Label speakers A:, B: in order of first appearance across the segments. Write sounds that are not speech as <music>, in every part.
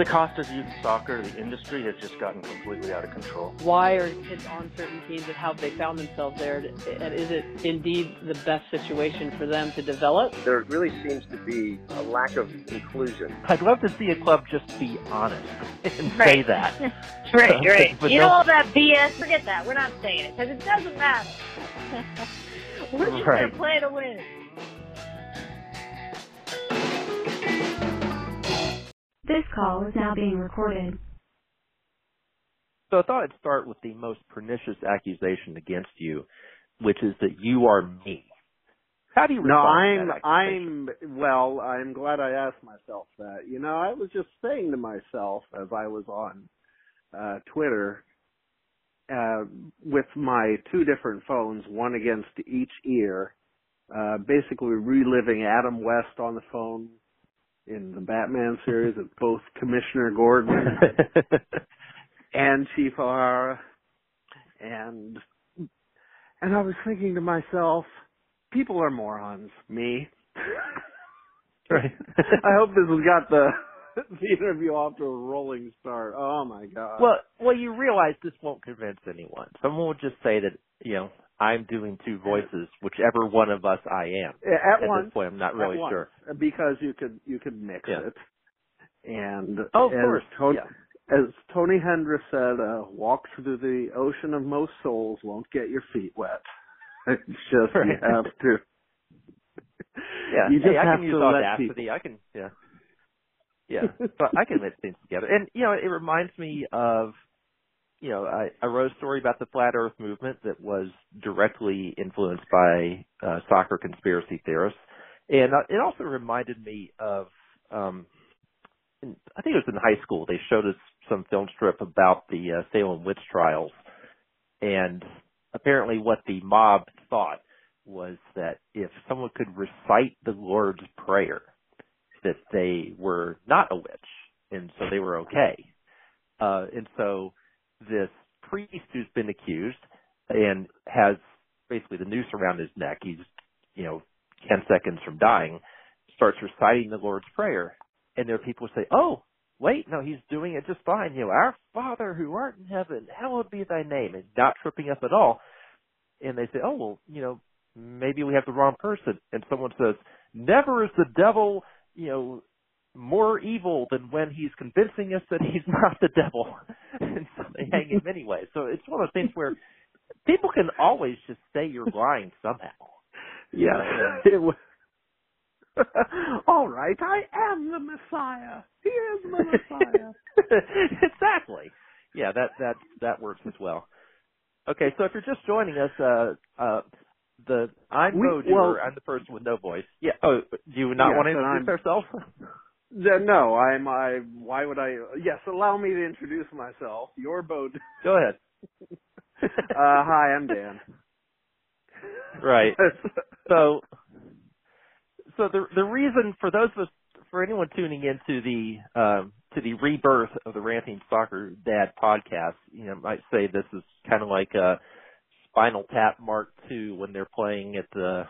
A: The cost of youth soccer, the industry has just gotten completely out of control.
B: Why are kids on certain teams and how have they found themselves there? And is it indeed the best situation for them to develop?
C: There really seems to be a lack of inclusion.
D: I'd love to see a club just be honest and
E: right.
D: say that. <laughs>
E: right, <laughs> right.
D: But
E: you know all that BS? Forget that. We're not saying it because it doesn't matter. <laughs> We're just
D: Right.
E: going to play to win.
F: This call is now being recorded.
D: So I thought I'd start with the most pernicious accusation against you, which is that you are me. How do you
G: No,
D: respond to
G: I'm
D: that?
G: I'm well, I'm glad I asked myself that. You know, I was just saying to myself as I was on uh Twitter uh with my two different phones, one against each ear, uh basically reliving Adam West on the phone in the Batman series of both Commissioner Gordon <laughs> and Chief O'Hara and and I was thinking to myself, people are morons. Me. <laughs>
D: right. <laughs>
G: I hope this has got the the interview off to a rolling start. Oh my god.
D: well, well, you realize this won't convince anyone. Someone will just say that you know I'm doing two voices, whichever one of us I am.
G: at,
D: At
G: once,
D: this point, I'm not really
G: once,
D: sure.
G: because you could you could mix
D: Yeah.
G: it. And
D: Oh, of
G: as
D: course.
G: Tony,
D: Yeah.
G: as Tony Hendricks said, uh, walk through the ocean of most souls won't get your feet wet. <laughs> It's just you have to. <laughs>
D: Yeah.
G: You just
D: hey, I
G: have
D: can
G: to
D: use audacity.
G: people.
D: I can. Yeah. Yeah. so I can mix things together, and you know, it reminds me of. You know, I, I wrote a story about the flat Earth movement that was directly influenced by uh, soccer conspiracy theorists, and uh, it also reminded me of. um in, I think it was in high school. They showed us some film strip about the uh, Salem witch trials, and apparently, what the mob thought was that if someone could recite the Lord's Prayer, that they were not a witch, and so they were okay. Uh, and so this priest who's been accused and has basically the noose around his neck, he's, you know, 10 seconds from dying, starts reciting the Lord's Prayer. And there are people who say, oh, wait, no, he's doing it just fine. You know, our Father who art in heaven, hallowed be thy name, and not tripping up at all. And they say, oh, well, you know, maybe we have the wrong person. And someone says, never is the devil, you know, more evil than when he's convincing us that he's <laughs> not the devil. <laughs> and so they hang him <laughs> anyway. So it's one of those things where people can always just say you're lying somehow.
G: Yeah. All right, I am the Messiah. Here's the Messiah.
D: exactly. Yeah, that that that works as well. Okay, so if you're just joining us, uh uh the I'm
G: We-
D: Beau
G: well-
D: I'm the person with no voice. Yeah. Oh, do you not
G: Yes,
D: want to introduce
G: I'm-
D: ourselves?
G: No, I'm. I. Why would I? Yes, allow me to introduce myself. Your boat. <laughs>
D: Go ahead. <laughs>
G: Uh, hi, I'm Dan.
D: right. <laughs> So, so the the reason for those of us, for anyone tuning into the um, to the rebirth of the Ranting Soccer Dad podcast, you know, might say this is kind of like a Spinal Tap Mark II when they're playing at the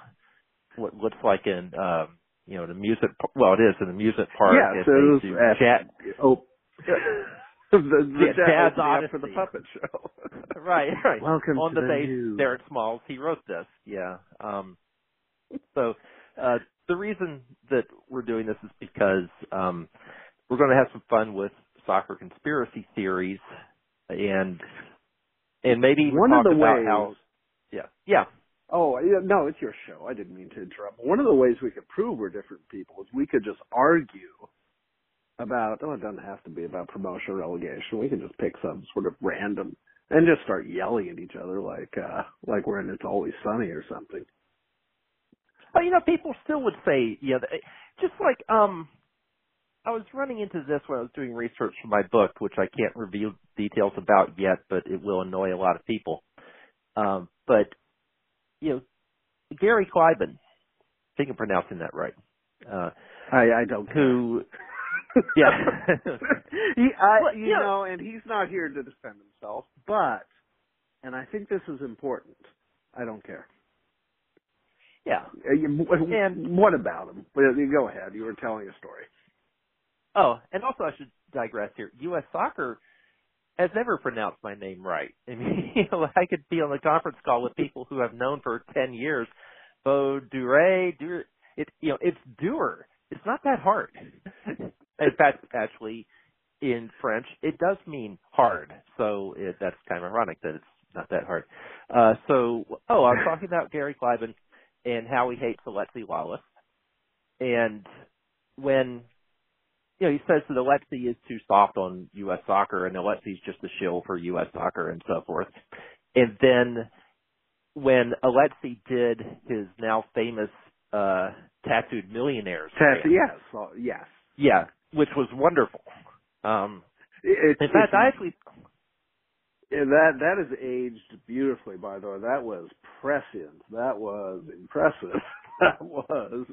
D: what looks like an um, you know an amusement well it is an amusement park.
G: yeah, so it was
D: chat.
G: oh, <laughs> the, the
D: Yeah, Dad's
G: for the puppet show. <laughs>
D: right, right.
G: Welcome
D: on
G: to
D: the
G: the
D: base
G: new-
D: Derek Smalls. He wrote this. Yeah. Um so uh the reason that we're doing this is because um we're going to have some fun with soccer conspiracy theories and and maybe
G: One of the ways-
D: how yeah. Yeah.
G: Oh, yeah, no, it's your show. I didn't mean to interrupt. One of the ways we could prove we're different people is we could just argue about, oh, it doesn't have to be about promotion or relegation. We can just pick some sort of random and just start yelling at each other like, uh, like we're in It's Always Sunny or something.
D: Well, you know, people still would say, yeah, just like um I was running into this when I was doing research for my book, which I can't reveal details about yet, but it will annoy a lot of people. Um, but you know, Gary Kleiban, I think I'm pronouncing that right. Uh,
G: I, I don't
D: who, <laughs> yeah, <laughs>
G: he, I,
D: Well,
G: you
D: yeah.
G: know, and he's not here to defend himself, but, and I think this is important. I don't care.
D: yeah.
G: Uh,
D: And-
G: what about him? Go ahead. You were telling a story.
D: Oh, and also I should digress here. U.S. Soccer has never pronounced my name right. <laughs> I mean, you know, I could be on the conference call with people who I've known for ten years. Beau Dure, Dure, it you know, it's Dure. It's not that hard. <laughs> In fact, actually, in French, it does mean hard. So it, that's kind of ironic that it's not that hard. Uh, so, oh, I was talking about Gary Kleiban and how he hates Alexi Lalas. And when, you know, he says that Alexi is too soft on U.S. soccer and Alexi's just a shill for U.S. soccer and so forth. And then when Alexi did his now famous, uh, tattooed millionaires.
G: Tat- yes, uh, yes.
D: Yeah, which was wonderful. Um,
G: It,
D: in fact, I actually,
G: Yeah, that that is aged beautifully, by the way. That was prescient. That was impressive. <laughs> that was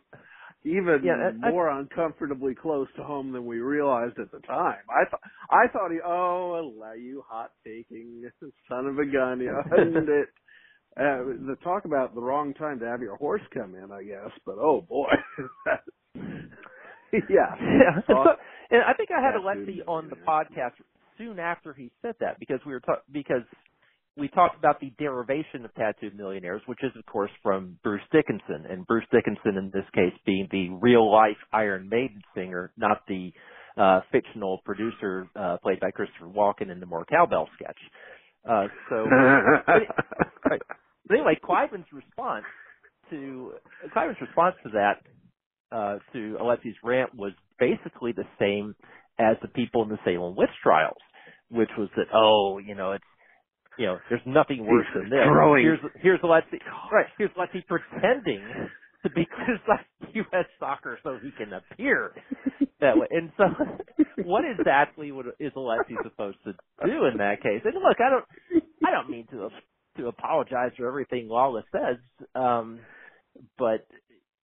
G: even
D: Yeah, I- I-
G: more uncomfortably close to home than we realized at the time. I thought I thought he oh allow you hot taking <laughs> son of a gun, you know, and it <laughs> uh, the talk about the wrong time to have your horse come in, I guess. But oh boy, <laughs> yeah,
D: yeah. And, so, and I think I had Alexi on the podcast soon after he said that because we were ta- because we talked about the derivation of tattooed millionaires, which is of course from Bruce Dickinson, and Bruce Dickinson in this case being the real life Iron Maiden singer, not the uh, fictional producer uh, played by Christopher Walken in the More Cowbell sketch. Uh, so <laughs> right. But anyway, Kleiban's response to Kleiban's response to that uh, to Alexi's rant was basically the same as the people in the Salem witch trials, which was that oh, you know, it's you know, there's nothing worse than this.
G: Throwing-
D: Here's here's Alexi right. Here's Alexi pretending to be <laughs> criticize U.S. soccer so he can appear that way. And so, <laughs> what exactly would, is supposed to do in that case? And look, I don't, I don't mean to to apologize for everything Lalas says, um, but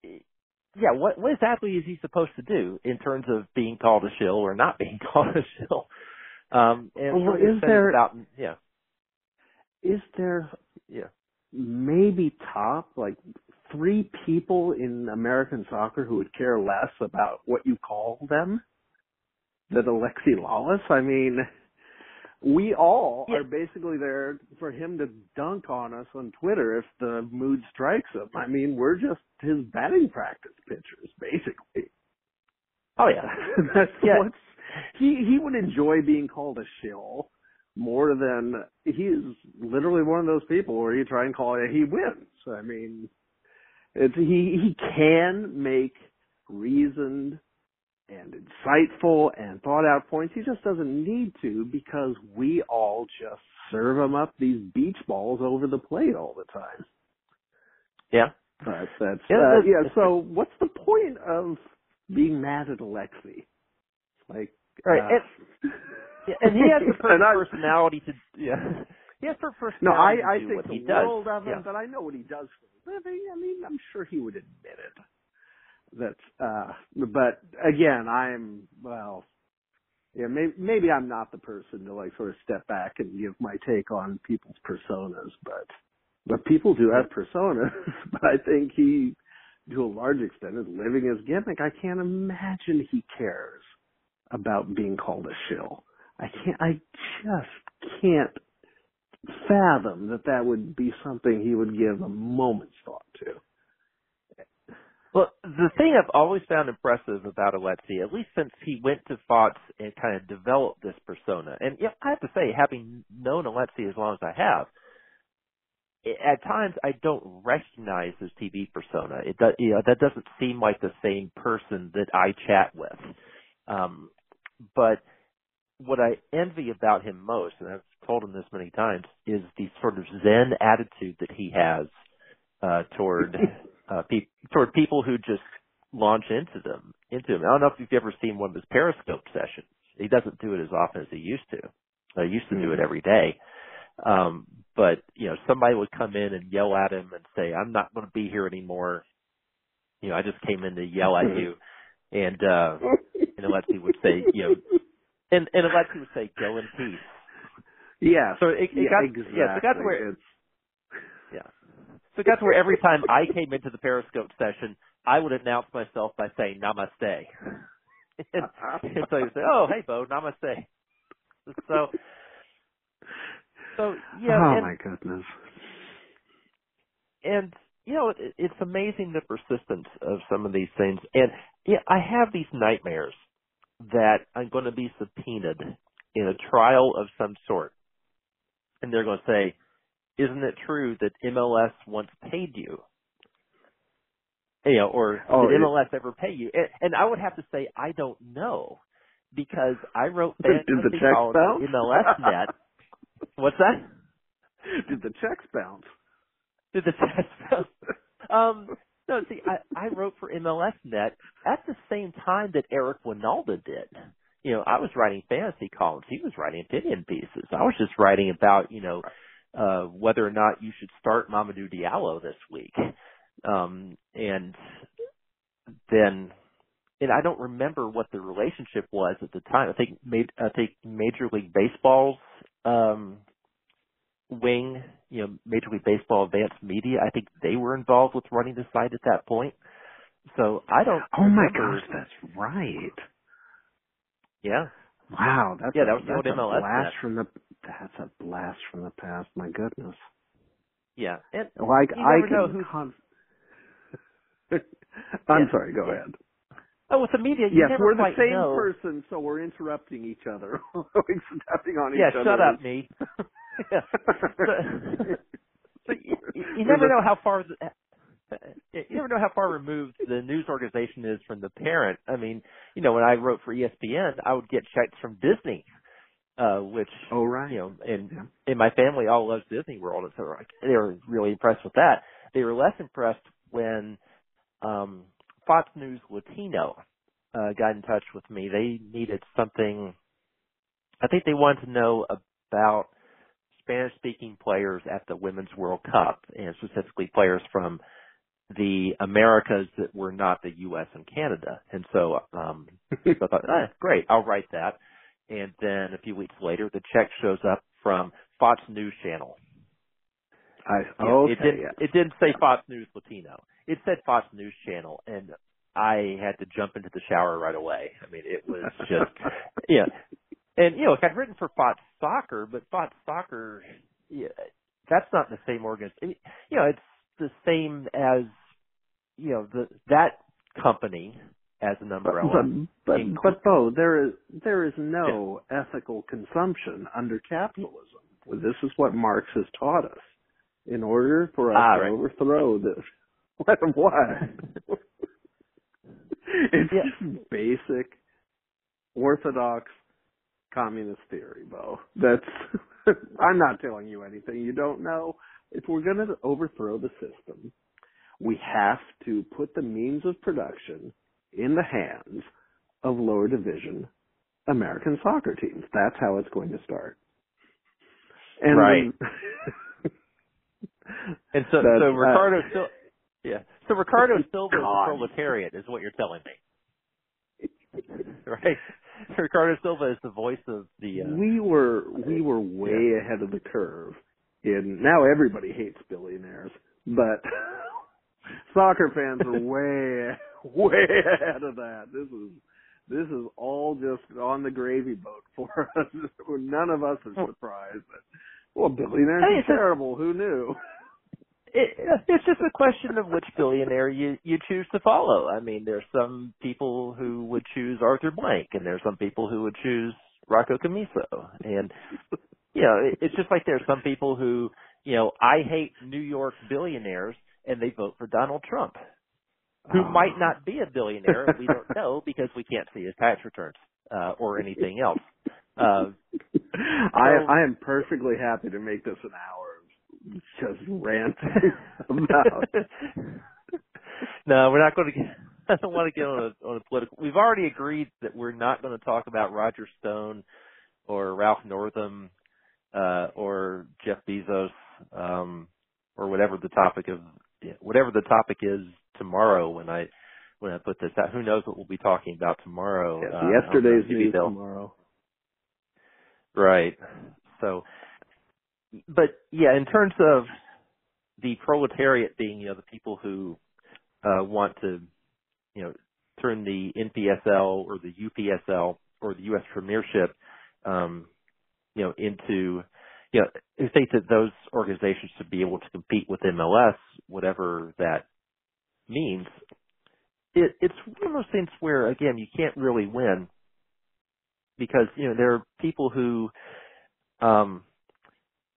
D: yeah, what what exactly is he supposed to do in terms of being called a shill or not being <laughs> called a shill? Um, and
G: Well, is there-
D: about yeah
G: is there
D: yeah
G: maybe top like three people in American soccer who would care less about what you call them than Alexi Lalas? I mean, we all
D: Yeah.
G: are basically there for him to dunk on us on Twitter if the mood strikes him. I mean, we're just his batting practice pitchers, basically.
D: oh yeah <laughs>
G: That's
D: Yeah.
G: what's he he would enjoy being called a shill more than he is literally one of those people where you try and call it he wins. I mean it's he he can make reasoned and insightful and thought out points. He just doesn't need to because we all just serve him up these beach balls over the plate all the time.
D: yeah
G: But that's
D: Yeah,
G: uh,
D: that's-
G: yeah. So what's the point of being mad at Alexi? Like
D: right
G: uh,
D: yeah, and he has the <laughs> perfect
G: I-
D: personality to yeah <laughs> he has the personality
G: No, I
D: to do
G: think
D: what
G: the
D: he does
G: world of him,
D: yeah.
G: but I know what he does for a living. I mean, I'm sure he would admit it. That, uh, but again, I'm well. Yeah, maybe, maybe I'm not the person to like sort of step back and give my take on people's personas, but but people do have personas. <laughs> but I think he, to a large extent, is living his gimmick. I can't imagine he cares about being called a shill. I can't. I just can't fathom that that would be something he would give a moment's thought to.
D: Well, the thing I've always found impressive about Alexi, at least since he went to Fox and kind of developed this persona, and yeah, I have to say, having known Alexi as long as I have, at times I don't recognize his TV persona. It does, you know, that doesn't seem like the same person that I chat with. Um, but what I envy about him most, and I've told him this many times, is the sort of Zen attitude that he has uh, toward <laughs> uh, pe- toward people who just launch into them. Into him. I don't know if you've ever seen one of his Periscope sessions. He doesn't do it as often as he used to. I used to do it every day. Um, but you know, somebody would come in and yell at him and say, "I'm not going to be here anymore." You know, I just came in to yell at you, and uh, and Alexi would say, you know, and and Alexi would say, "Go in peace."
G: Yeah.
D: So it, it
G: yeah,
D: got
G: exactly.
D: yeah, so it got to where
G: It's,
D: yeah. So it got to where every time I came into the Periscope session, I would announce myself by saying Namaste. <laughs> and, and so you say, "Oh, hey, Beau, namaste." So, so yeah.
G: oh
D: and,
G: my goodness.
D: and you know, it, it's amazing the persistence of some of these things. And yeah, I have these nightmares that I'm going to be subpoenaed in a trial of some sort, and they're going to say, "Isn't it true that MLS once paid you?" You know, or
G: Oh,
D: did
G: it-
D: MLS ever pay you? And, and I would have to say, I don't know, because I wrote
G: Did the checks bounce?
D: MLS Net. <laughs> What's that?
G: Did the checks bounce?
D: Did the checks bounce? Um, no, see, I, I wrote for MLS Net at the same time that Eric Wynalda did. You know, I was writing fantasy columns. He was writing opinion pieces. I was just writing about, you know, uh, whether or not you should start Mamadou Diallo this week. Um, and then, and I don't remember what the relationship was at the time. I think, I think Major League Baseball's, um, wing, you know, Major League Baseball Advanced Media, I think they were involved with running the site at that point. So I don't.
G: Oh my gosh, that's right.
D: Yeah,
G: Wow, that's
D: Yeah,
G: a,
D: that was the
G: that's a
D: MLS
G: blast
D: net.
G: from the that's a blast from the past. My goodness.
D: yeah, and oh,
G: Like
D: You
G: I can. Con- <laughs> I'm
D: Yeah.
G: sorry. Go
D: Yeah.
G: ahead.
D: oh, with the media, you
G: yes, we're the same
D: know.
G: person, so we're interrupting each other, <laughs> we're stepping on
D: Yeah,
G: each other.
D: Yeah, shut up, me. <laughs> yeah. So, so you, you never know how far. The, you never know how far removed the news organization is from the parent. I mean, you know, when I wrote for ESPN, I would get checks from Disney, uh, which
G: Oh right.
D: you know, and
G: Yeah.
D: and my family all loves Disney World, and so like, they were really impressed with that. They were less impressed when um, Fox News Latino uh, got in touch with me. They needed something. I think they wanted to know about Spanish-speaking players at the Women's World Cup, and specifically players from the Americas that were not the U.S. and Canada. And so, um, so I thought, ah, great, I'll write that. And then a few weeks later, the check shows up from Fox News Channel.
G: I okay.
D: it didn't.
G: yeah.
D: It didn't say Fox News Latino. It said Fox News Channel, and I had to jump into the shower right away. I mean, it was just <laughs> yeah. And you know, I'd written for Fox Soccer, but Fox Soccer, yeah, that's not the same organization. You know, it's the same as you know the that company as an
G: But
D: umbrella.
G: but
D: Inclu-
G: but Beau, there is there is no ethical consumption under capitalism. Well, This is what Marx has taught us. In order for us
D: Ah,
G: to
D: right.
G: overthrow this, <laughs> what what? <laughs> it's
D: Yeah.
G: just basic orthodox communist theory, Beau. That's <laughs> I'm not telling you anything you don't know. If we're going to overthrow the system, we have to put the means of production in the hands of lower division American soccer teams. That's how it's going to start. And
D: Right. <laughs> And so, so
G: uh,
D: Ricardo Sil- yeah. So Ricardo Silva is the proletariat, is what you're telling me, <laughs> right? <laughs> Ricardo Silva is the voice of the. Uh,
G: we were we were way ahead of the curve. and now everybody hates billionaires, but <laughs> soccer fans are <laughs> way way ahead of that. This is this is all just on the gravy boat for us. None of us are surprised that well billionaires are terrible. Who knew?
D: It, it's just a question of which billionaire you you choose to follow. I mean, there's some people who would choose Arthur Blank, and there's some people who would choose Rocco Commisso, and you know, it, it's just like there's some people who, you know, I hate New York billionaires, and they vote for Donald Trump, who
G: Oh.
D: might not be a billionaire. we don't know because we can't see his tax returns uh, or anything else. Uh, <laughs>
G: I
D: So-
G: I am perfectly happy to make this an hour just ranting <laughs> about
D: no, we're not going to get. <laughs> I don't want to get on a on a political. We've already agreed that we're not going to talk about Roger Stone or Ralph Northam uh, or Jeff Bezos um, or whatever the topic of whatever the topic is tomorrow when I when I put this out. Who knows what we'll be talking about tomorrow?
G: Yes,
D: uh,
G: yesterday's
D: on the TV
G: news tomorrow.
D: Right. So, but yeah, in terms of the proletariat being, you know, the people who uh, want to, you know, turn the NPSL or the UPSL or the U.S. Premiership, um, you know, into, you know, I think that those organizations should be able to compete with MLS, whatever that means. It, it's one of those things where, again, you can't really win because, you know, there are people who, um,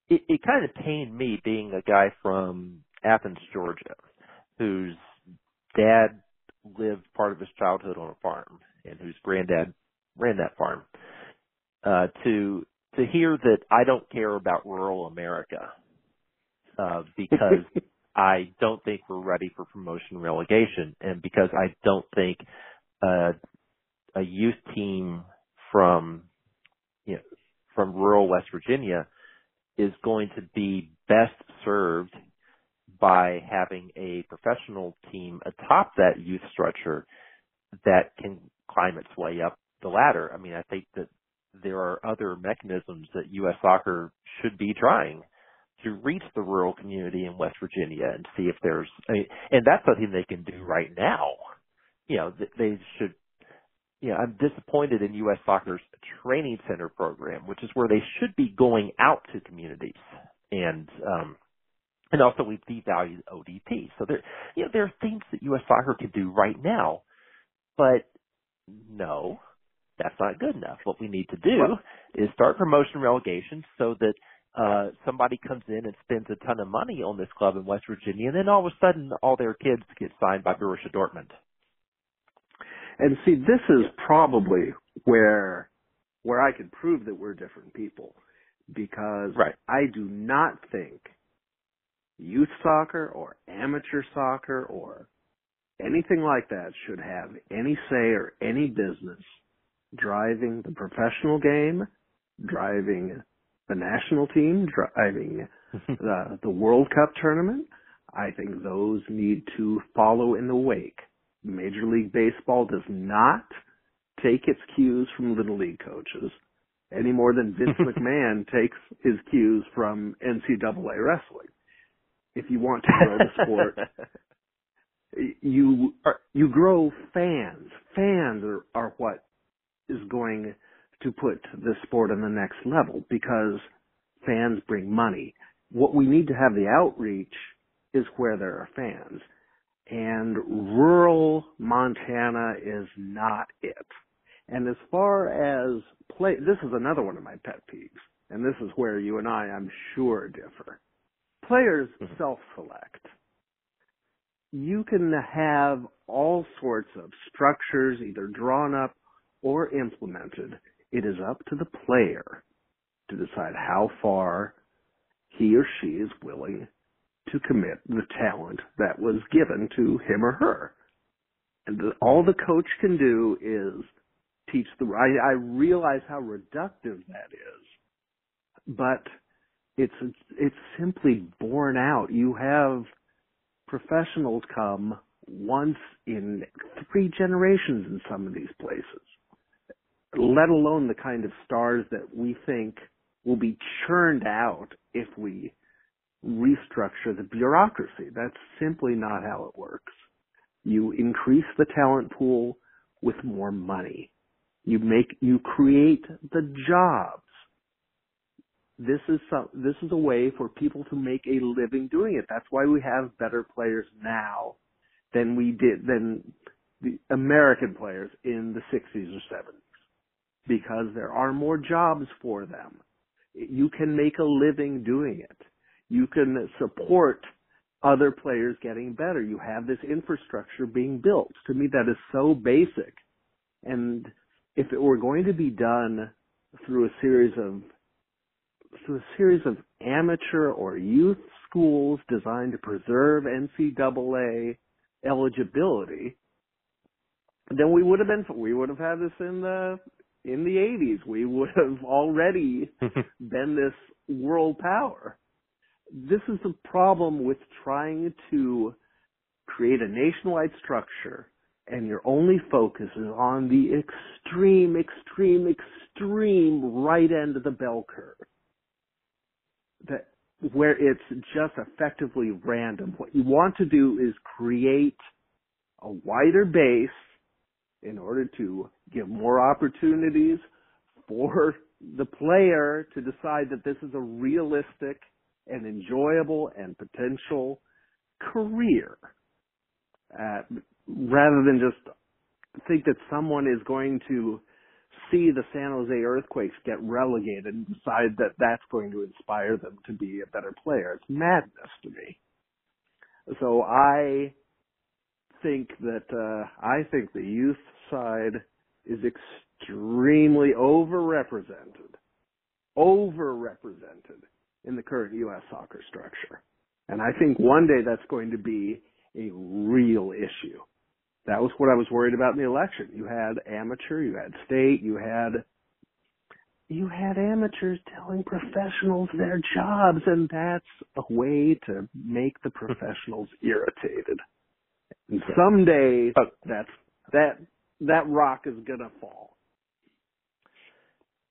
D: it, it kind of pained me being a guy from Athens, Georgia, whose dad lived part of his childhood on a farm and whose granddad ran that farm. Uh, to to hear that I don't care about rural America uh, because <laughs> I don't think we're ready for promotion relegation, and because I don't think uh, a youth team from you know from rural West Virginia is going to be best served by having a professional team atop that youth structure that can climb its way up the ladder. I mean, I think that there are other mechanisms that U.S. soccer should be trying to reach the rural community in West Virginia and see if there's, I mean, and that's something they can do right now. You know, they should, you know, I'm disappointed in U.S. soccer's training center program, which is where they should be going out to communities and, um, and also we've devalued ODP. So there, you know, there are things that U.S. soccer can do right now, but no, that's not good enough. What we need to do well, is start promotion relegation so that uh somebody comes in and spends a ton of money on this club in West Virginia and then all of a sudden all their kids get signed by Borussia Dortmund.
G: And see this is probably where where I could prove that we're different people because
D: right.
G: I do not think youth soccer or amateur soccer or anything like that should have any say or any business driving the professional game, driving the national team, driving <laughs> the, the World Cup tournament. I think those need to follow in the wake. Major League Baseball does not take its cues from Little League coaches any more than Vince <laughs> McMahon takes his cues from NCAA wrestling. If you want to grow the sport, <laughs> you you grow fans. Fans are, are what is going to put the sport on the next level because fans bring money. What we need to have the outreach is where there are fans. And rural Montana is not it. And as far as play, this is another one of my pet peeves. And this is where you and I, I'm sure, differ. Players mm-hmm. self-select. You can have all sorts of structures either drawn up or implemented, it is up to the player to decide how far he or she is willing to commit the talent that was given to him or her. And all the coach can do is teach the, I, I realize how reductive that is, but it's, it's simply borne out. You have professionals come once in three generations in some of these places let alone the kind of stars that we think will be churned out if we restructure the bureaucracy. That's simply not how it works. You increase the talent pool with more money. You make, you create the jobs. This is some, this is a way for people to make a living doing it. That's why we have better players now than we did, than the American players in the 60s or 70s because there are more jobs for them. You can make a living doing it. You can support other players getting better. You have this infrastructure being built. To me, that is so basic. And if it were going to be done through a series of through a series of amateur or youth schools designed to preserve NCAA eligibility, then we would have been we would have had this in the in the 80s, we would have already <laughs> been this world power. This is the problem with trying to create a nationwide structure and your only focus is on the extreme, extreme, extreme right end of the bell curve. That, where it's just effectively random. What you want to do is create a wider base in order to give more opportunities for the player to decide that this is a realistic and enjoyable and potential career uh, rather than just think that someone is going to see the San Jose Earthquakes get relegated and decide that that's going to inspire them to be a better player. It's madness to me. So I think that uh, I think the youth side is extremely overrepresented, overrepresented in the current U.S. soccer structure, and I think one day that's going to be a real issue. That was what I was worried about in the election. You had amateur, you had state, you had you had amateurs telling professionals their jobs, and that's a way to make the professionals <laughs> irritated. And someday
D: Oh.
G: that's that that rock is gonna fall.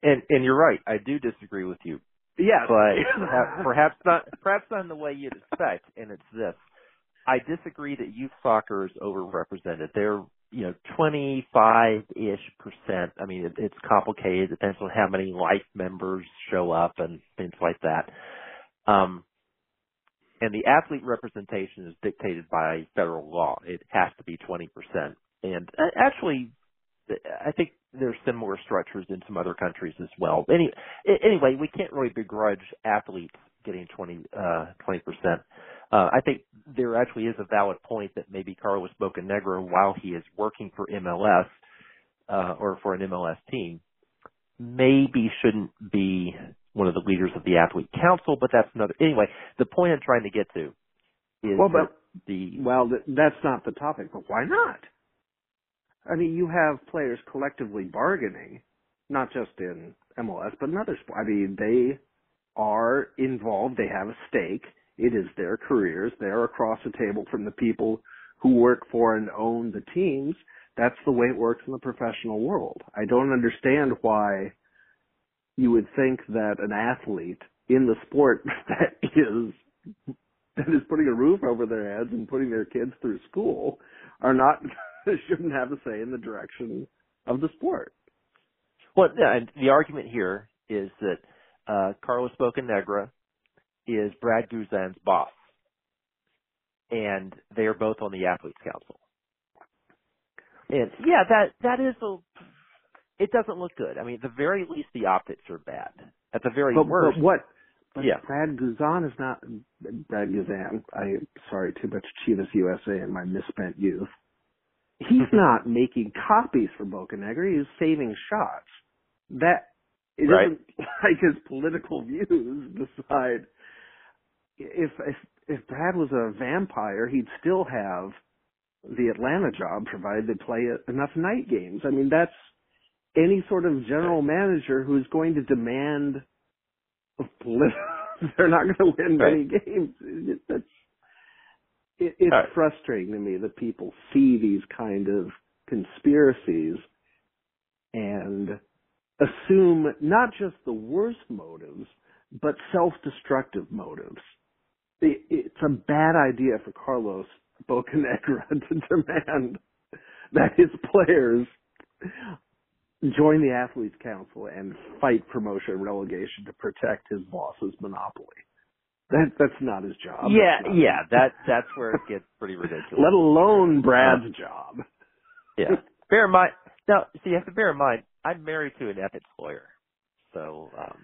D: And and you're right. I do disagree with you,
G: Yes,
D: but <laughs> perhaps- not perhaps not in the way you'd expect. And it's this: I disagree that youth soccer is overrepresented. They're you know 25 ish percent. I mean, it, it's complicated. It depends on how many life members show up and things like that. Um, and the athlete representation is dictated by federal law. It has to be 20%. And uh, actually, I think there's similar structures in some other countries as well. Any, anyway, we can't really begrudge athletes getting 20, uh, 20%. Uh, I think there actually is a valid point that maybe Carlos Bocanegra, while he is working for MLS, uh, or for an MLS team, maybe shouldn't be one of the leaders of the athlete council, but that's another, anyway, the point I'm trying to get to is
G: Well,
D: that
G: but
D: the,
G: Well, that's not the topic, but why not? I mean, you have players collectively bargaining, not just in MLS, but in other sports. I mean, they are involved, they have a stake. It is their careers. They're across the table from the people who work for and own the teams. That's the way it works in the professional world. I don't understand why you would think that an athlete in the sport <laughs> that is that is putting a roof over their heads and putting their kids through school are not <laughs> shouldn't have a say in the direction of the sport.
D: well, yeah, and the argument here is that, uh, Carlos Bocanegra is Brad Guzan's boss. And they are both on the athletes council. And yeah, that, that is a, it doesn't look good. I mean, at the very least, the optics are bad. At the very
G: But,
D: worst,
G: but what? But
D: Yeah.
G: Brad Guzan is not Brad Guzan. I sorry, too much Chivas USA in my misspent youth. He's <laughs> not making copies for Bocanegra. He's saving shots. That it
D: Right.
G: not <laughs> like his political views decide. If if if Brad was a vampire, he'd still have the Atlanta job provided they play enough night games. I mean, that's any sort of general manager who's going to demand <laughs> they're not going to win many games. That's it, it's
D: right.
G: frustrating to me that people see these kind of conspiracies and assume not just the worst motives, but self-destructive motives. It, it's a bad idea for Carlos Bocanegra <laughs> to demand that his players join the athletes council and fight promotion and relegation to protect his boss's monopoly. That that's not his job.
D: yeah, yeah, that, <laughs> that's where it gets pretty ridiculous.
G: Let alone Brad's job. <laughs>
D: Yeah. Bear in mind, now, see, you have to bear in mind, I'm married to an ethics lawyer. So, um,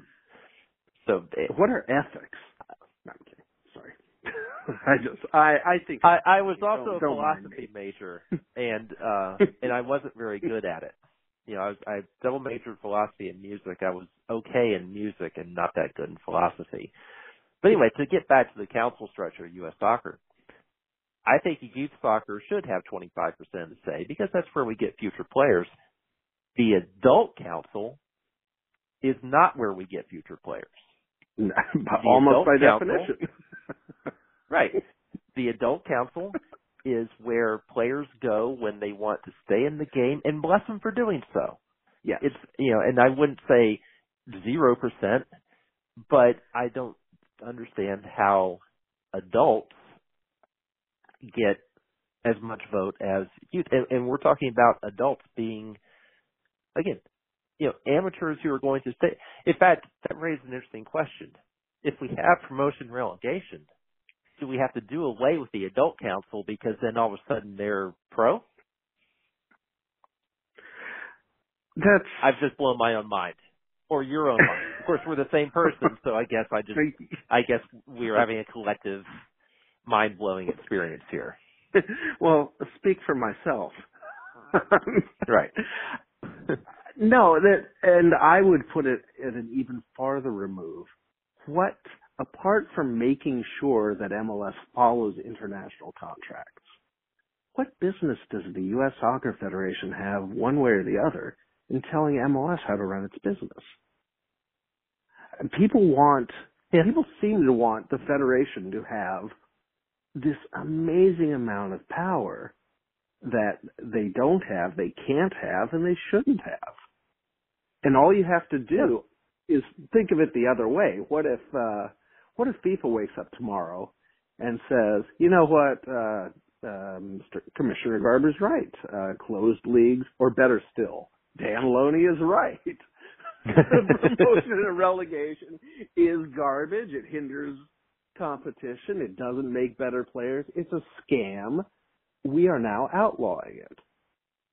D: so it,
G: What are ethics? No, I'm kidding. Sorry. <laughs> I just I I think
D: I, I was also a
G: don't mind
D: philosophy major and, uh, and I wasn't very good at it. You know, I was, I double majored philosophy and music. I was okay in music and not that good in philosophy. But anyway, to get back to the council structure of U.S. soccer, I think youth soccer should have 25% of the say because that's where we get future players. The adult council is not where we get future players. <laughs>
G: almost by
D: council-
G: definition. <laughs> <laughs>
D: Right. The adult council is where players go when they want to stay in the game and bless them for doing so.
G: yes.
D: It's, you know, and I wouldn't say 0%, but I don't understand how adults get as much vote as youth, and, and we're talking about adults being, again, you know, amateurs who are going to stay. In fact, that raises an interesting question. If we have promotion relegation, do we have to do away with the adult council because then all of a sudden they're pro?
G: That's
D: I've just blown my own mind. Or your own mind. Of course we're the same person, so I guess I just I guess we're having a collective mind blowing experience here. <laughs>
G: well, speak for myself. <laughs>
D: right.
G: no, that and I would put it at an even farther remove. What apart from making sure that MLS follows international contracts, what business does the US Soccer Federation have one way or the other in telling MLS how to run its business? People want
D: Yeah.
G: people seem to want the federation to have this amazing amount of power that they don't have, they can't have, and they shouldn't have. And all you have to do is think of it the other way. What if uh what if FIFA wakes up tomorrow and says, you know what, uh, uh Mr. Commissioner Garber's right. Uh closed leagues, or better still, Dan Loney is right. Promotion <laughs> and relegation is garbage. It hinders competition. It doesn't make better players. It's a scam. We are now outlawing it.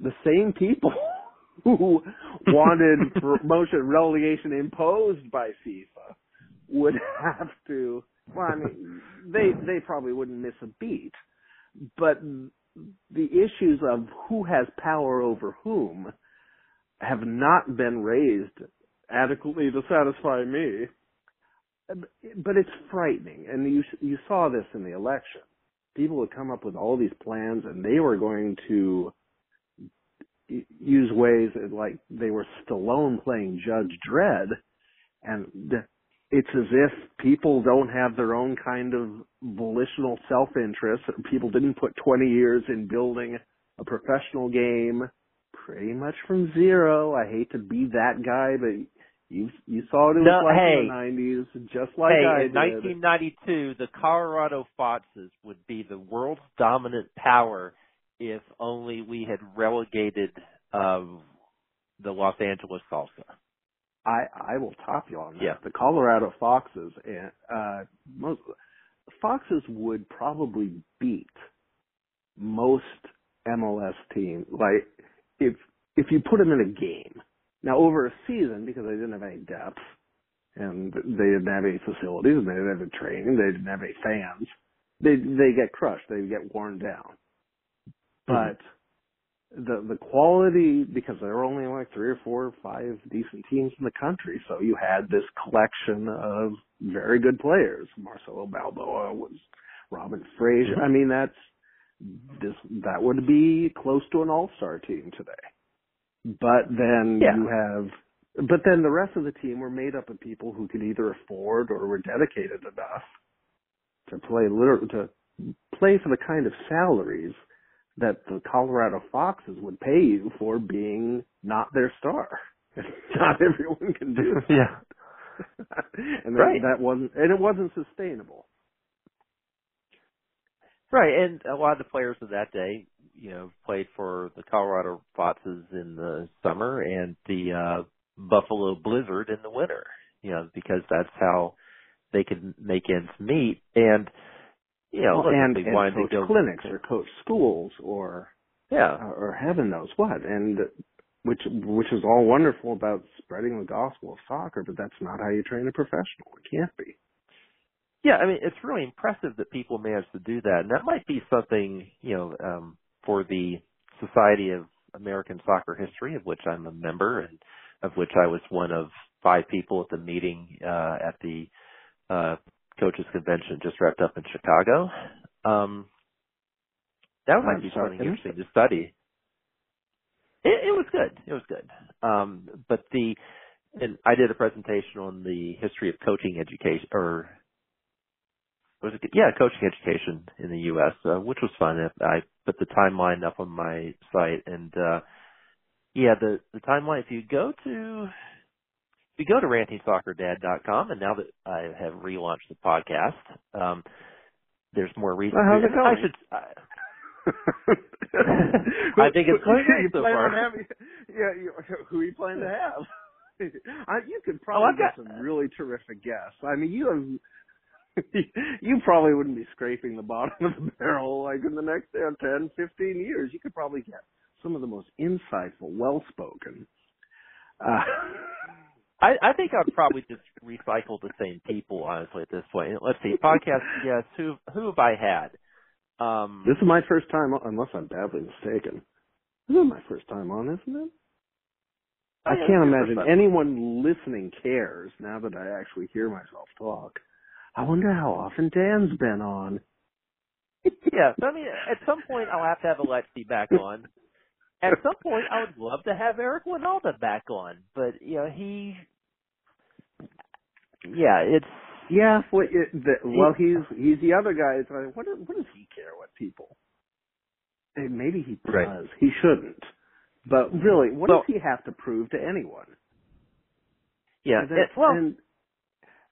G: The same people <laughs> who wanted <laughs> promotion and relegation imposed by FIFA would have to well I mean they they probably wouldn't miss a beat. But the issues of who has power over whom have not been raised adequately to satisfy me. Um, but it's frightening, and you you saw this in the election. People would come up with all these plans, and they were going to use ways like they were Stallone playing Judge Dredd, and it's as if people don't have their own kind of volitional self-interest. People didn't put 20 years in building a professional game pretty much from zero. I hate to be that guy, but you you saw it in
D: No,
G: like
D: hey.
G: in the nineties, just like
D: hey,
G: I
D: in
G: did.
D: 1992, the Colorado Foxes would be the world's dominant power if only we had relegated um, the Los Angeles Salsa.
G: I I will top you on that.
D: Yeah.
G: The Colorado Foxes and uh most Foxes would probably beat most MLS teams. Like if if you put them in a game now over a season because they didn't have any depth and they didn't have any facilities and they didn't have any training, they didn't have any fans. They they get crushed. They get worn down. Mm-hmm. But the the quality because there were only like three or four or five decent teams in the country, so you had this collection of very good players. Marcelo Balboa was Robin Fraser. I mean, that's this that would be close to an all star team today. But then
D: Yeah.
G: you have but then the rest of the team were made up of people who could either afford or were dedicated enough to play to play for the kind of salaries that the Colorado Foxes would pay you for being not their star. <laughs> not everyone can do <laughs> that.
D: Yeah. <laughs>
G: and that,
D: Right.
G: that wasn't and it wasn't sustainable.
D: Right, and a lot of the players of that day, you know, played for the Colorado Foxes in the summer and the uh Buffalo Blizzard in the winter. You know, because that's how they could make ends meet. And you know,
G: Well, and,
D: they
G: and
D: wanted
G: coach
D: to go
G: clinics or coach schools or
D: Yeah.
G: or heaven knows what. And which which is all wonderful about spreading the gospel of soccer, but that's not how you train a professional. It can't be.
D: Yeah, I mean, it's really impressive that people managed to do that, and that might be something, you know, um, for the Society of American Soccer History, of which I'm a member, and of which I was one of five people at the meeting uh, at the uh, coaches convention just wrapped up in Chicago. Um, that might
G: I'm
D: be
G: sorry,
D: something interesting to study. It, it was good. It was good. Um, but the and I did a presentation on the history of coaching education, or was it? Yeah, coaching education in the U.S., uh, which was fun. I put the timeline up on my site, and uh, yeah, the the timeline. If you go to if you go to rantingsoccer.dad.com, and now that I have relaunched the podcast, um, there's more reasons.
G: Well, how's it
D: I should. <laughs> I, I think it's going great so far.
G: having, yeah, you, who are you planning to have? <laughs> I, you could
D: Oh,
G: probably get
D: got-
G: some really terrific guests. I mean, you have, <laughs> you probably wouldn't be scraping the bottom <laughs> of the barrel like in the next uh, 10, 15 years. You could probably get some of the most insightful, well-spoken. Uh, <laughs>
D: I, I think I'd probably just recycle the same people, honestly, at this point. Let's see, podcast yes, who who have I had? Um
G: this is my first time, unless I'm badly mistaken. This is my first time on, isn't it?
D: oh,
G: I can't imagine anyone listening cares now that I actually hear myself talk. I wonder how often Dan's been on. <laughs>
D: Yeah, so I mean, at some point I'll have to have Alexi back on. At some point, I would love to have Eric Wynalda back on, but you know he, yeah, it's
G: Yeah, what, it, the, well, he's he's the other guy. It's like, what, do- what does he care what people? And maybe he does.
D: Right.
G: He shouldn't. But really, what
D: Well-
G: does he have to prove to anyone?
D: yeah.
G: And that-
D: it- well,
G: and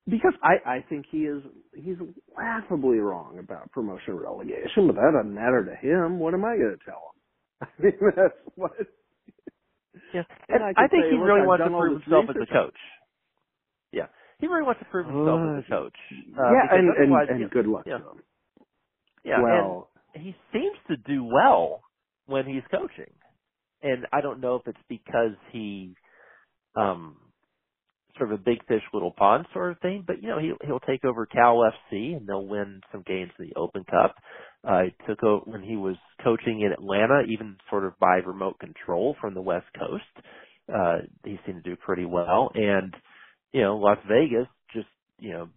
G: because I I think he is he's laughably wrong about promotion relegation, but that doesn't matter to him. What am I going to tell him? <laughs> I mean, that's what. <laughs>
D: yeah.
G: and <laughs>
D: And
G: I
D: I, think
G: say,
D: he really
G: I've
D: wants to prove himself as a coach. Yeah, he really wants to prove himself as a coach. Uh,
G: yeah, and and, and
D: yeah,
G: good luck
D: yeah.
G: to him.
D: Yeah,
G: well,
D: and he seems to do well when he's coaching, and I don't know if it's because he, um, sort of a big fish little pond sort of thing, but you know he he'll take over Cal FC and they'll win some games in the Open Cup. Uh, took over when he was coaching in Atlanta, even sort of by remote control from the West Coast. Uh, he seemed to do pretty well, and you know Las Vegas just you know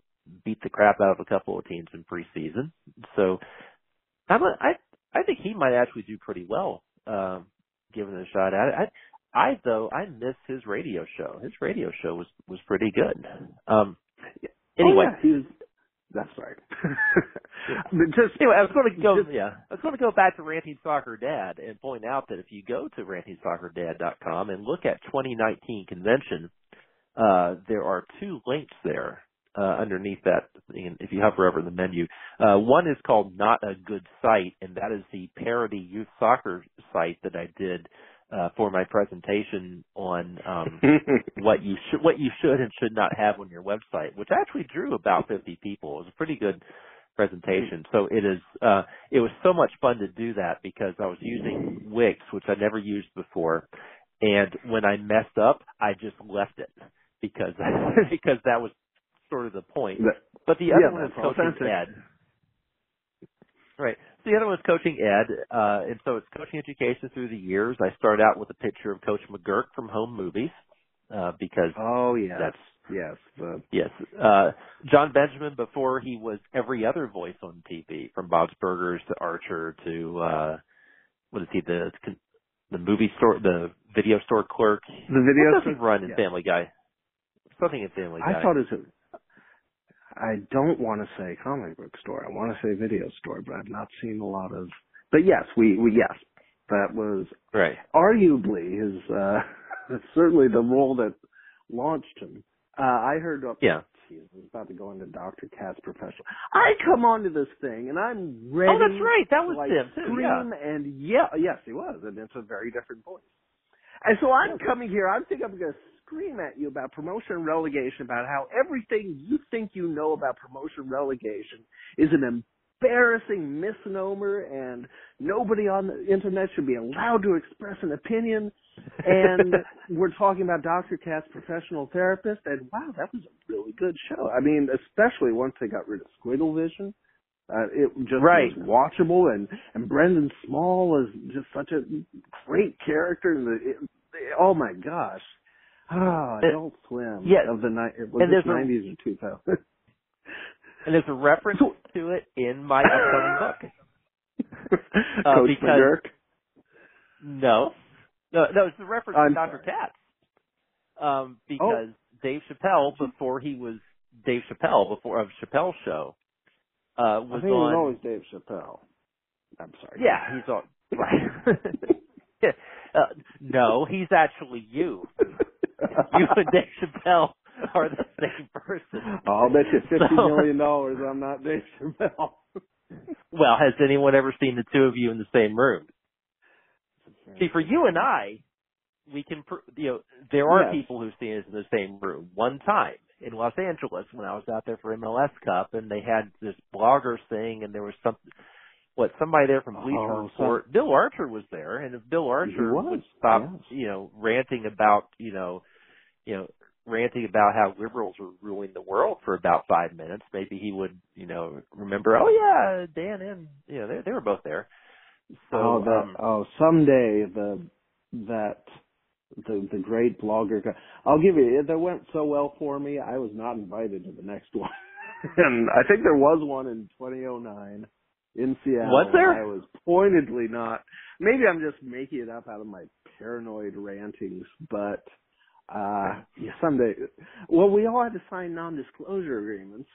D: beat the crap out of a couple of teams in preseason. So I'm a, I I think he might actually do pretty well, um, given a shot at it. I, though I miss his radio show. His radio show was was pretty good. Um, anyway,
G: oh, yeah, he was. That's right. <laughs> just
D: anyway, I was going to go.
G: Just-
D: yeah, I was going to go back to Ranting Soccer Dad and point out that if you go to rantingsoccer.dad.com and look at 2019 convention, uh, there are two links there uh, underneath that. If you hover over the menu, uh, one is called "Not a Good Site," and that is the parody youth soccer site that I did uh, for my presentation on um, <laughs> what you should what you should and should not have on your website, which actually drew about 50 people. It was a pretty good presentation. So it is uh it was so much fun to do that because I was using Wix, which I never used before, and when I messed up, I just left it because <laughs> because that was sort of the point. But the other
G: yeah,
D: one is coaching
G: authentic.
D: Ed. Right. The other one is coaching Ed, uh, and so it's coaching education through the years. I start out with a picture of Coach McGuirk from Home Movies, uh, because
G: oh yes,
D: that's
G: yes. The,
D: Yes. Uh, Jon Benjamin before he was every other voice on TV, from Bob's Burgers to Archer to, uh, what is he, the, the movie store, the video store clerk.
G: the video.
D: What does he run in
G: yeah.
D: Family Guy? Something in Family Guy.
G: I thought it was. A, I don't want to say comic book store. I want to say video store, but I've not seen a lot of. But yes, we, we yes, that was
D: Right.
G: arguably his. uh <laughs> Certainly the role that launched him. Uh I heard. Uh,
D: Yeah.
G: Geez, I was about to go into Dr. Katz professional. I come onto this thing and I'm ready.
D: Oh, that's right. That was
G: like,
D: him too. Yeah.
G: and yeah, yes, he was, and it's a very different voice. And so I'm coming here. I think I'm going to scream at you about promotion and relegation, about how everything you think you know about promotion and relegation is an embarrassing misnomer, and nobody on the internet should be allowed to express an opinion. And <laughs> we're talking about Dr. Katz, professional therapist, and wow, that was a really good show. I mean, especially once they got rid of Squiggle Vision. Uh, it just
D: Right.
G: was watchable, and and Brendan Small is just such a great character. And the, it, oh my gosh, ah,
D: Uh,
G: Adult Swim
D: yeah.
G: of the night. It was
D: And
G: nineties or two thousand. <laughs>
D: And there's a reference to it in my upcoming book. Uh,
G: Coach
D: because-
G: McGuirk.
D: No. No, no, it's a reference
G: I'm
D: to Dr. Katz. Um, because Dave Chappelle, before he was Dave Chappelle, before of Chappelle's show, uh,
G: I
D: was
G: think it was
D: on.
G: always Dave Chappelle. I'm sorry.
D: yeah, he's on. Right. <laughs> Yeah. uh, no, he's actually you. <laughs> <laughs> You and Dave Chappelle are the same person.
G: I'll bet you fifty
D: So-
G: million dollars I'm not Dave Chappelle.
D: well, has anyone ever seen the two of you in the same room? See, for you and I, we can, you know, there are
G: Yes.
D: people who've seen us in the same room one time in Los Angeles when I was out there for MLS Cup, and they had this bloggers thing, and there was some, what somebody there from Bleacher
G: Oh,
D: Report. Bill Archer was there, and if Bill Archer
G: was,
D: would stop,
G: yes.
D: you know, ranting about, you know, you know, ranting about how liberals were ruling the world for about five minutes, maybe he would, you know, remember, oh yeah, Dan and you know, they they were both there. So
G: oh, that,
D: um,
G: oh, someday the that the the great blogger. I'll give you. That went so well for me. I was not invited to the next <laughs> one, and I think there was one in 2009 in Seattle.
D: Was there?
G: I was pointedly not. Maybe I'm just making it up out of my paranoid rantings, but uh yeah, someday. Well, we all had to sign non-disclosure agreements.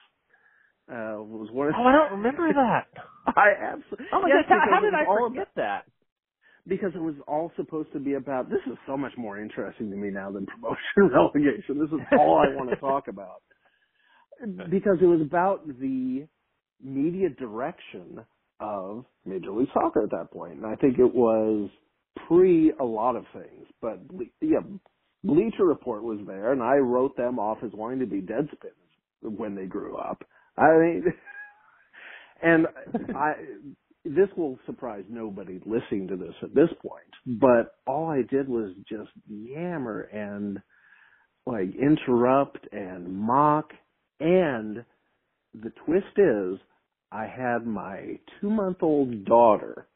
G: Uh, was one of
D: oh, I don't remember <laughs> that.
G: I absolutely.
D: Oh my
G: yes,
D: gosh, how, how did I forget
G: about-
D: that?
G: because it was all supposed to be about this is so much more interesting to me now than promotion and <laughs> relegation. This is all I want to talk about. <laughs> Because it was about the media direction of Major League Soccer at that point. And I think it was pre a lot of things. But yeah, Bleacher Report was there and I wrote them off as wanting to be Deadspins when they grew up. I mean <laughs> and I this will surprise nobody listening to this at this point, but all I did was just yammer and like interrupt and mock and the twist is I had my two month old daughter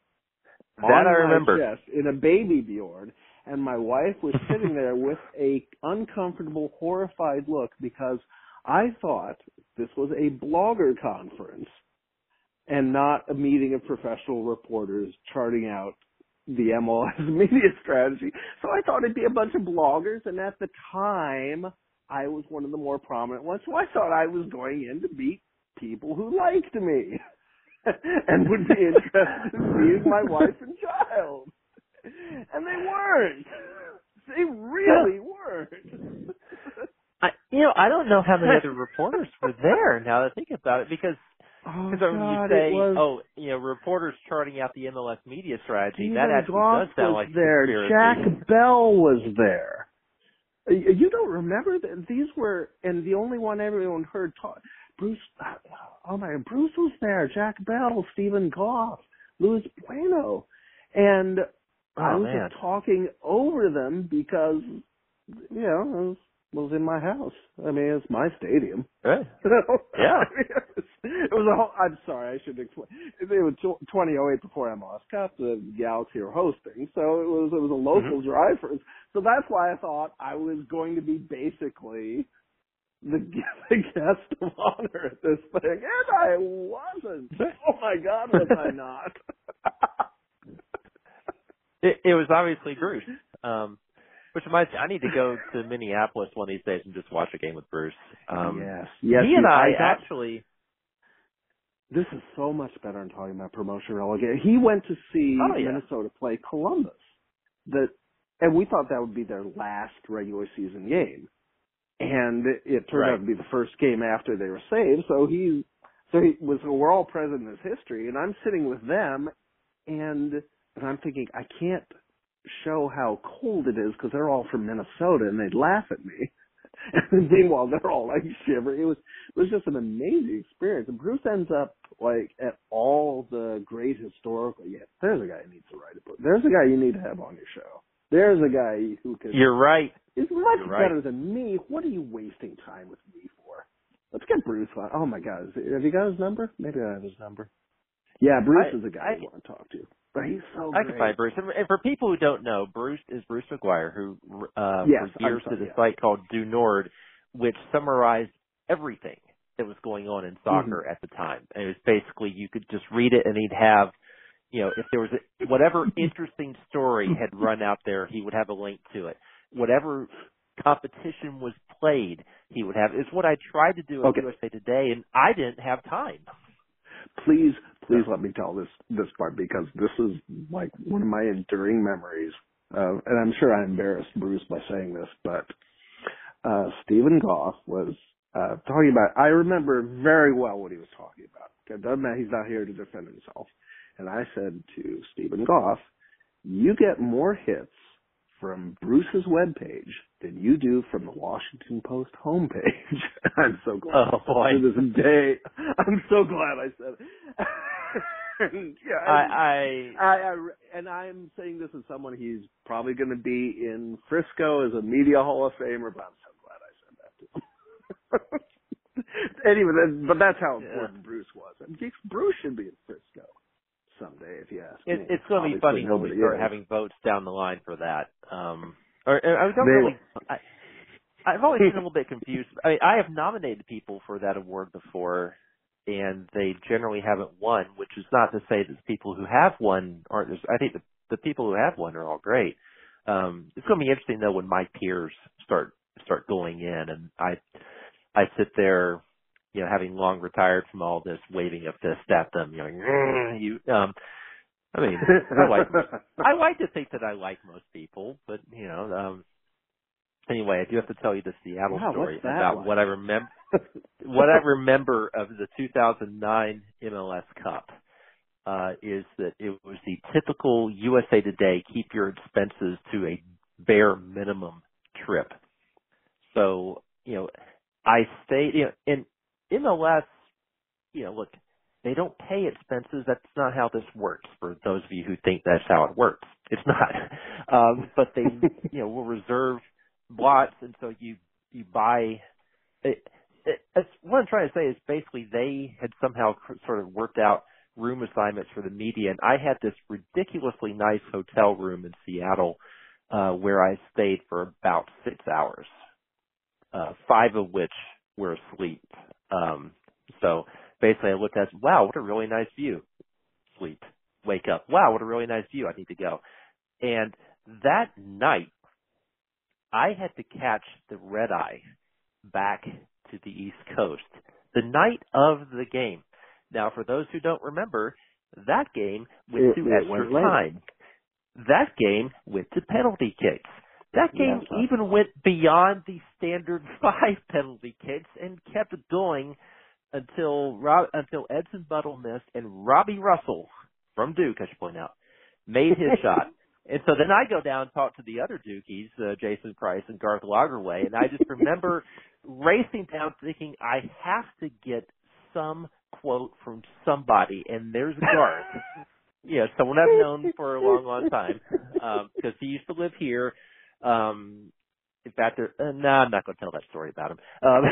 D: That
G: on
D: I
G: my
D: remember.
G: chest in a baby Bjorn and my wife was sitting there with a uncomfortable, horrified look because I thought this was a blogger conference and not a meeting of professional reporters charting out the MLS <laughs> media strategy. So I thought it'd be a bunch of bloggers, and at the time, I was one of the more prominent ones. So I thought I was going in to meet people who liked me <laughs> and would be <laughs> interested in seeing my wife and child. And they weren't. <laughs> They really weren't.
D: I, you know, I don't know how many other reporters were there. Now that I think about it, because
G: Oh,
D: because when you say,
G: was,
D: oh, you know, reporters charting out the MLS media strategy,
G: Steven
D: that actually
G: Goff
D: does sound
G: was
D: like
G: there.
D: conspiracy.
G: Jack Bell was there. You don't remember that these were, and the only one everyone heard talk. Bruce, oh my, Bruce was there. Jack Bell, Steven Goff, Luis Bueno, and I
D: Oh,
G: was
D: man.
G: just talking over them because, you know, it was, was in my house. I mean, it's my stadium.
D: Right. <laughs>
G: yeah. <laughs> it was a whole, I'm sorry, I should explain. It was 2008 before MLS Cup, the Galaxy were hosting, so it was it was a local mm-hmm. drive for us. So that's why I thought I was going to be basically the, <laughs> the guest of honor at this thing, and I wasn't. Oh my God, was I not? <laughs>
D: It, it was obviously Bruce. Um, which reminds me, I need to go to Minneapolis one of these days and just watch a game with Bruce. Um,
G: yes, yes.
D: he and
G: you-
D: I, actually,
G: this is so much better than talking about promotion relegation. He went to see
D: Oh, yeah.
G: Minnesota play Columbus. That and we thought that would be their last regular season game. And it turned
D: Right.
G: out to be the first game after they were saved. So he so he was we're all present in his history and I'm sitting with them and and I'm thinking I can't show how cold it is because they're all from Minnesota and they'd laugh at me. <laughs> And meanwhile, they're all like shivering. It was it was just an amazing experience. And Bruce ends up like at all the great historical. Yeah, there's a guy who needs to write a book. There's a guy you need to have on your show. There's a guy who could
D: you're right.
G: Is much
D: right.
G: better than me. What are you wasting time with me for? Let's get Bruce on. Oh my God, it, have you got his number? Maybe I have his number. Yeah, Bruce
D: I-
G: is a guy
D: I-
G: I want to talk to. But he's so
D: I
G: great.
D: can find Bruce. And and for people who don't know, Bruce is Bruce McGuire, who uh,
G: Yes,
D: for years
G: I'm sorry,
D: did a
G: yeah.
D: site called Du Nord, which summarized everything that was going on in soccer
G: Mm-hmm.
D: at the time. And it was basically you could just read it, and he'd have, you know, if there was a, whatever <laughs> interesting story had run out there, he would have a link to it. Whatever competition was played, he would have. It's what I tried to do at
G: Okay.
D: USA Today, and I didn't have time.
G: please, please let me tell this this part because this is like one of my enduring memories. Uh, and I'm sure I embarrassed Bruce by saying this, but uh, Steven Goff was uh, talking about. I remember very well what he was talking about. It doesn't matter. He's not here to defend himself. And I said to Steven Goff, you get more hits from Bruce's webpage than you do from the Washington Post homepage. <laughs> I'm so glad.
D: Oh boy.
G: To this day, I'm so glad I said it. <laughs> and, yeah,
D: I, I,
G: I, I, and I'm saying this as someone he's probably going to be in Frisco as a media Hall of Famer, but I'm so glad I said that to him. <laughs> anyway, that, but that's how
D: Yeah.
G: important Bruce was. And Bruce should be in Frisco someday, if you ask
D: it,
G: me.
D: it's going to be funny when we start
G: is.
D: having votes down the line for that. Um, or, or I don't really. I, I've always been a little bit confused. I mean, I have nominated people for that award before, and they generally haven't won. Which is not to say that the people who have won aren't. I think the the people who have won are all great. Um, it's going to be interesting though when my peers start start going in, and I I sit there, you know, having long retired from all this, waving a fist at them, you know, "Mm, you. Um, I mean, I like <laughs> I like to think that I like most people, but you know, um anyway, I do have to tell you the Seattle
G: Wow,
D: story about
G: like?
D: what I remember <laughs> what I remember of the 2009 MLS Cup uh is that it was the typical USA Today keep your expenses to a bare minimum trip. So, you know, I stayed you know, in MLS, you know, look, they don't pay expenses. That's not how this works. For those of you who think that's how it works, it's not. <laughs> Um, but they, <laughs> you know, will reserve lots, and so you you buy. It, it, it's, what I'm trying to say is basically they had somehow cr- sort of worked out room assignments for the media, and I had this ridiculously nice hotel room in Seattle uh, where I stayed for about six hours, uh, five of which were asleep. Um, so basically I looked at, wow, what a really nice view. Sleep. Wake up. Wow, what a really nice view. I need to go. And that night, I had to catch the red eye back to the East Coast. The night of the game. Now, for those who don't remember, that game went to extra time. That game went to penalty kicks. That game
G: sir.
D: even went beyond the standard <laughs> five penalty kicks and kept going until Rob, until Edson Buddle missed and Robbie Russell from Duke, I should point out, made his <laughs> shot. And so then I go down and talk to the other Dukies, uh, Jason Price and Garth Lagerwey, and I just remember racing down thinking I have to get some quote from somebody, and there's Garth. <laughs> yeah, someone I've known for a long, long time, because he used to live here. Um, in fact, there, uh, no, I'm not going to tell that story about him. <laughs> Um,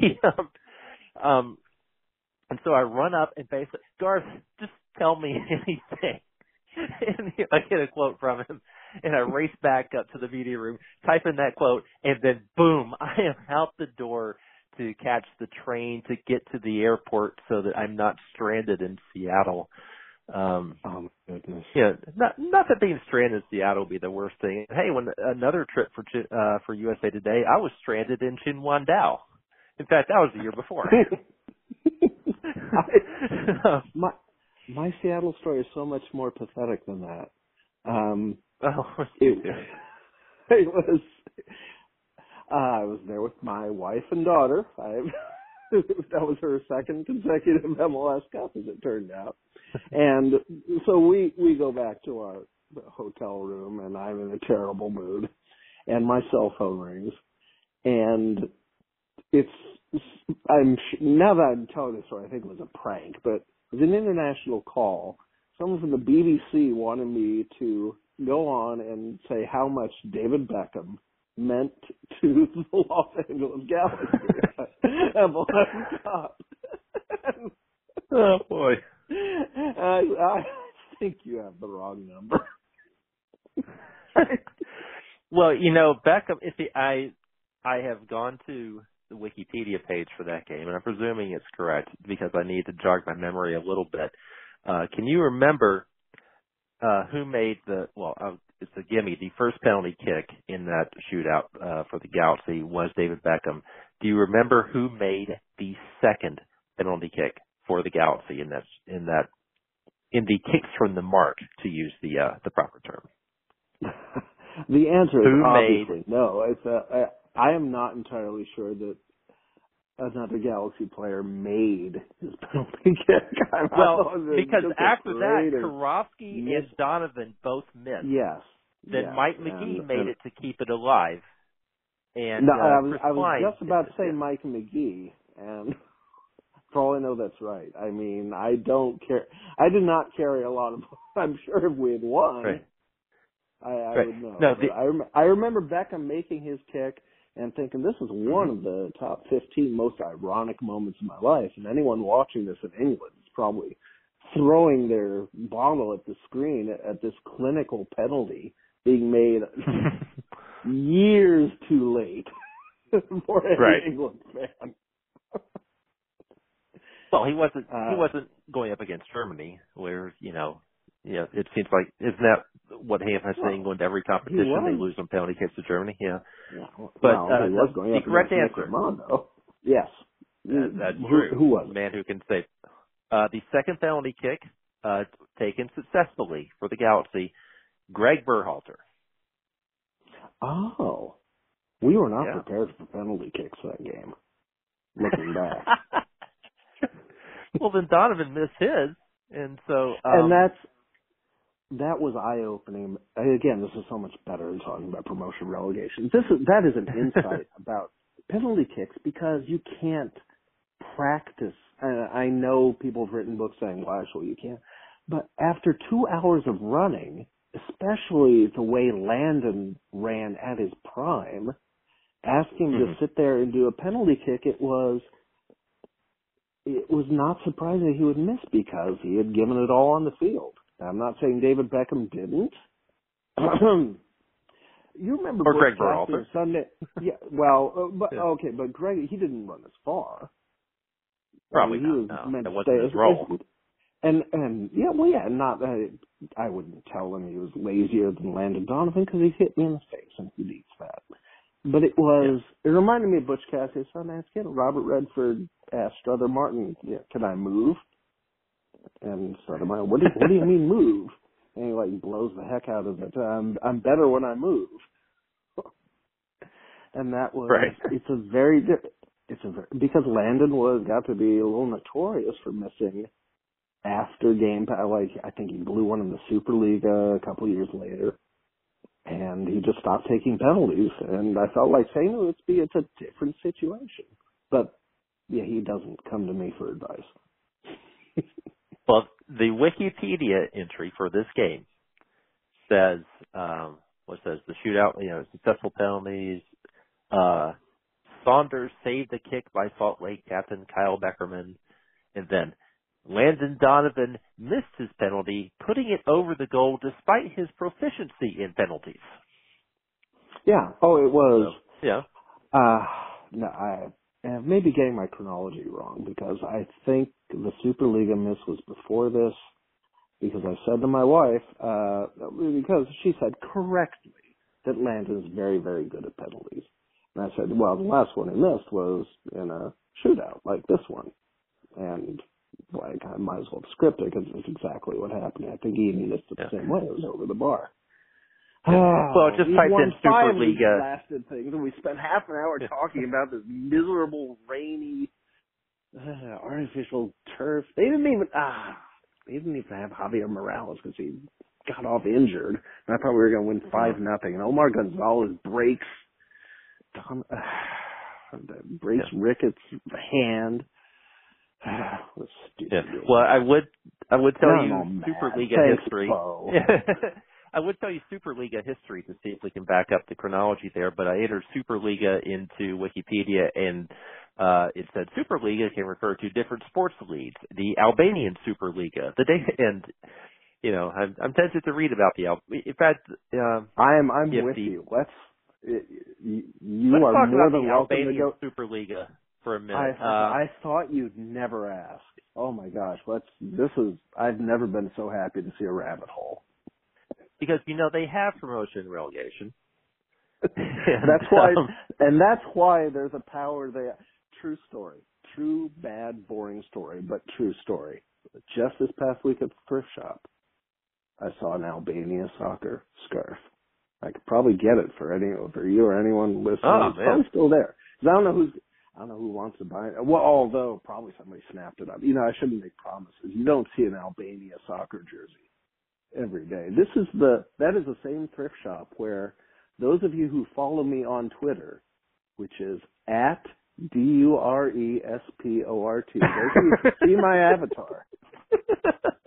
D: the, um, um, and so I run up and basically, Garth, just tell me <laughs> anything. and <laughs> I get a quote from him, and I race back up to the media room, type in that quote, and then boom, I am out the door to catch the train to get to the airport so that I'm not stranded in Seattle. Um,
G: Oh my goodness.
D: yeah, not not that being stranded in Seattle would be the worst thing. Hey, when another trip for uh for USA Today, I was stranded in Qinhuangdao. In fact, that was the year before. <laughs> <laughs>
G: my my Seattle story is so much more pathetic than that. Um, <laughs>
D: oh,
G: it, it was uh, I was there with my wife and daughter. I that was her second consecutive MLS Cup, as it turned out. <laughs> And so we we go back to our hotel room, and I'm in a terrible mood, and my cell phone rings, and it's I'm now that I'm telling this story, I think it was a prank, but it was an international call. Someone from the BBC wanted me to go on and say how much David Beckham meant to <laughs> the Los Angeles Galaxy <laughs>
D: oh boy.
G: I, I think you have the wrong number. <laughs>
D: well, you know, Beckham. If he, I, I have gone to the Wikipedia page for that game, and I'm presuming it's correct because I need to jog my memory a little bit. Uh, can you remember uh, who made the? Well, uh, it's a gimme. The first penalty kick in that shootout uh, for the Galaxy was David Beckham. Do you remember who made the second penalty kick for the Galaxy in that in that in the kicks from the mark to use the uh, the proper term? <laughs>
G: the answer is
D: Who
G: obviously no. It's uh, I, I am not entirely sure that another Galaxy player made his <laughs> penalty kick. <laughs>
D: Well,
G: thought it was
D: because after that, Kirovski and Donovan both missed.
G: yes,
D: Then
G: yes,
D: Mike
G: and-
D: Magee made
G: and-
D: it to keep it alive. And
G: no,
D: uh,
G: I was I was just about to say. Mike Magee, and for all I know, that's right. I mean, I don't care. I did not carry a lot of. <laughs> I'm sure if we had won,
D: Right.
G: I, I
D: Right.
G: would know.
D: No, the-
G: I rem- I remember Beckham making his kick and thinking this is one
D: Mm-hmm.
G: of the top 15 most ironic moments of my life, and anyone watching this in England is probably throwing their bottle at the screen at, at this clinical penalty being made <laughs> years too late <laughs> for any
D: Right.
G: England fan.
D: Well, he wasn't.
G: Uh,
D: he wasn't going up against Germany, where you know, you know, it seems like isn't that what happens
G: Well,
D: in England? Every competition they lose on penalty kicks to Germany. Yeah,
G: Yeah, well,
D: But,
G: well,
D: uh,
G: he was going
D: the
G: up
D: correct answer.
G: Romano. Yes,
D: that, that's
G: who,
D: true.
G: Who was?
D: man who can say uh, the second penalty kick uh, taken successfully for the Galaxy? Greg Berhalter.
G: Oh, we were not
D: Yeah.
G: prepared for penalty kicks that game. Looking back, <laughs>
D: well, then Donovan missed his, and so um,
G: and that's that was eye opening. Again, this is so much better than talking about promotion relegation. This is that is an insight <laughs> about penalty kicks because you can't practice. And I know people have written books saying, "Well, actually, you can't." But after two hours of running, especially the way Landon ran at his prime, ask him to sit there and do a penalty kick, it was it was not surprising that he would miss because he had given it all on the field. Now, I'm not saying David Beckham didn't. <clears throat> you remember
D: Or Greg Berhalter.
G: Sunday? Yeah, well, uh, but <laughs>
D: Yeah.
G: okay, but Greg he didn't run as far.
D: Probably
G: I mean, he
D: not,
G: was
D: no.
G: meant
D: That
G: to
D: wasn't his role.
G: And and yeah, well, yeah, not uh, I wouldn't tell him he was lazier than Landon Donovan because he hit me in the face and he needs that. But it was it reminded me of Butch Cassidy's Sundance Kid. Robert Redford asked Strother Martin, yeah, "Can I move?" And Strother Martin, "What do what do you mean move?" And he like blows the heck out of it. I'm I'm better when I move. <laughs> and that was
D: Right.
G: it's a very it's a very, because Landon was got to be a little notorious for missing after game like I think he blew one in the Superliga a couple years later, and he just stopped taking penalties. And I felt like saying, "Oh, it's be it's a different situation." But yeah, he doesn't come to me for advice. <laughs>
D: Well, the Wikipedia entry for this game says, um, what says the shootout, you know, successful penalties. Uh, Saunders saved the kick by Salt Lake captain Kyle Beckerman, and then Landon Donovan missed his penalty, putting it over the goal despite his proficiency in penalties.
G: Yeah. Oh, it was.
D: So, yeah.
G: Uh, no, I am maybe getting my chronology wrong because I think the Superliga miss was before this. Because I said to my wife, uh, because she said correctly that Landon's very, very good at penalties. And I said, well, the last one he missed was in a shootout like this one. And like, I might as well script it because it's exactly what happened. I think he even missed it the
D: Yeah.
G: same way. It was over the bar.
D: Yeah. Well, just type in
G: five
D: Superliga.
G: lasted things, and we spent half an hour <laughs> talking about this miserable, rainy, uh, artificial turf. They didn't even ah, they didn't even have Javier Morales because he got off injured. And I thought we were going to win five nothing. And Omar Gonzalez breaks Don, <sighs> uh, breaks Ricketts' hand. What a stupid
D: Yeah. Well, I would I would tell
G: I'm
D: you
G: mad.
D: Superliga
G: Thanks,
D: history. <laughs> I would tell you Superliga history to see if we can back up the chronology there, but I entered Superliga into Wikipedia and uh it said Superliga can refer to different sports leagues. The Albanian Superliga, the day <laughs> and you know, I'm I'm tempted to read about the Al in fact um
G: I'm I'm with
D: the-
G: you. Let's you
D: let's
G: are more than
D: the
G: welcome to
D: Albanian
G: go.
D: Superliga for a minute.
G: I
D: uh,
G: I thought you'd never ask. Oh my gosh, let's. This is. I've never been so happy to see a rabbit hole.
D: because you know they have promotion and relegation. <laughs>
G: that's
D: And,
G: why,
D: um,
G: and that's why there's a power there. True story. True bad boring story, but true story. Just this past week at the thrift shop, I saw an Albania soccer scarf. I could probably get it for any for you or anyone listening.
D: Oh,
G: it's
D: man.
G: probably still there. I don't know who's. I don't know who wants to buy it. Well, although probably somebody snapped it up. You know, I shouldn't make promises. You don't see an Albania soccer jersey every day. This is the that is the same thrift shop where those of you who follow me on Twitter, which is at D U R E S P O R T, <laughs> see my avatar. <laughs>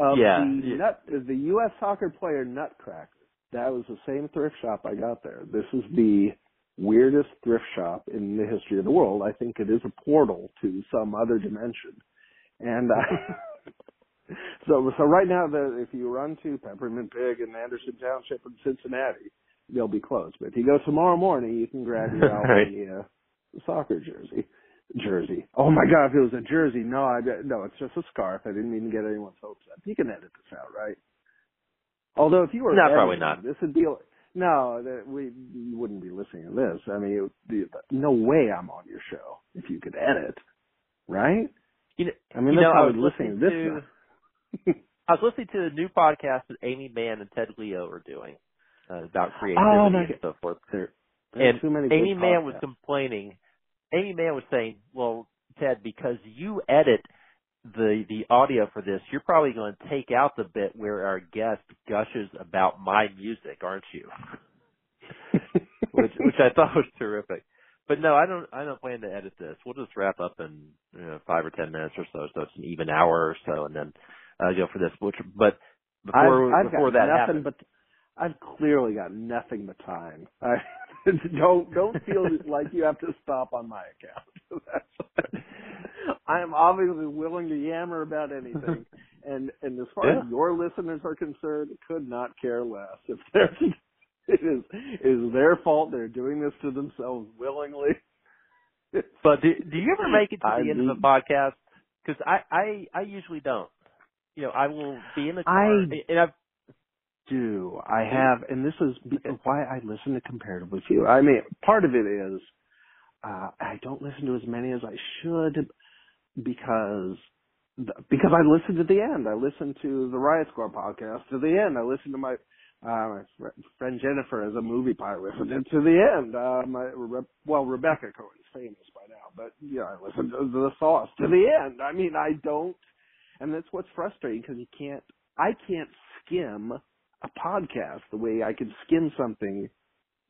G: Of
D: Yeah,
G: the
D: yeah.
G: nut, the U.S. soccer player Nutcracker. That was the same thrift shop I got there. This is the weirdest thrift shop in the history of the world. I think it is a portal to some other dimension. And uh, <laughs> so, so right now, the, if you run to Peppermint Pig in Anderson Township in Cincinnati, they'll be closed. But if you go tomorrow morning, you can grab your <laughs>
D: Right.
G: Albania soccer jersey. Jersey. Oh my God! If it was a jersey, no, I no, it's just a scarf. I didn't mean to get anyone's hopes up. You can edit this out, right? Although if you were
D: No,
G: editing,
D: probably not.
G: This would be no, that we you wouldn't be listening to this. I mean, be, no way I'm on your show if you could edit, right?
D: You know,
G: I mean,
D: you
G: that's
D: know,
G: how
D: I was
G: listening
D: listening
G: to this.
D: to. <laughs> I was listening to the new podcast that Aimee Mann and Ted Leo are doing uh, about creativity
G: Oh, my
D: and so forth.
G: There,
D: And
G: Aimee
D: Mann was complaining. Aimee Mann was saying, "Well, Ted, because you edit the the audio for this, you're probably going to take out the bit where our guest gushes about my music, aren't you?" <laughs> which which I thought was terrific. But no, I don't. I don't plan to edit this. We'll just wrap up in you know, five or ten minutes or so, so it's an even hour or so, and then uh, go for this. Which, but before
G: I've, I've
D: before that
G: nothing
D: happens,
G: but I've clearly got nothing but time. I <laughs> don't don't feel like you have to stop on my account. <laughs> I am obviously willing to yammer about anything, <laughs> and and as far as your listeners are concerned, could not care less. If <laughs> there's it is it is their fault. They're doing this to themselves willingly. <laughs>
D: but do, do you ever make it to
G: I
D: the end of the podcast? Because I, I I usually don't. You know, I will be in the car,
G: I-
D: and I've
G: do. I have, and this is why I listen to comparatively few. I mean, part of it is uh, I don't listen to as many as I should because because I listened to the end. I listened to the Riot Squad podcast to the end. I listened to my uh, my fr- friend Jennifer as a movie pilot listened to the end. Uh, my Re- well, Rebecca Cohen's famous by now, but yeah, I listened to the sauce to the end. I mean, I don't, and that's what's frustrating because you can't. I can't skim a podcast the way I can skim something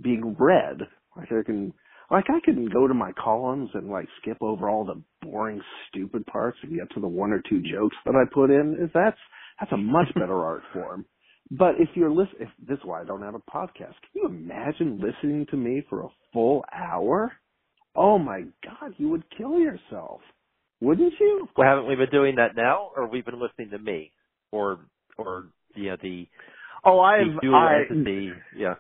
G: being read. Like I can, like I can go to my columns and like skip over all the boring, stupid parts and get to the one or two jokes that I put in. Is that's that's a much <laughs> better art form. But if you're listening, if this is why I don't have a podcast. Can you imagine listening to me for a full hour? Oh my God, you would kill yourself, wouldn't you?
D: well, haven't we been doing that now, or we've been listening to me, or or you know the
G: Oh, I've
D: dual
G: I,
D: entity? Yeah.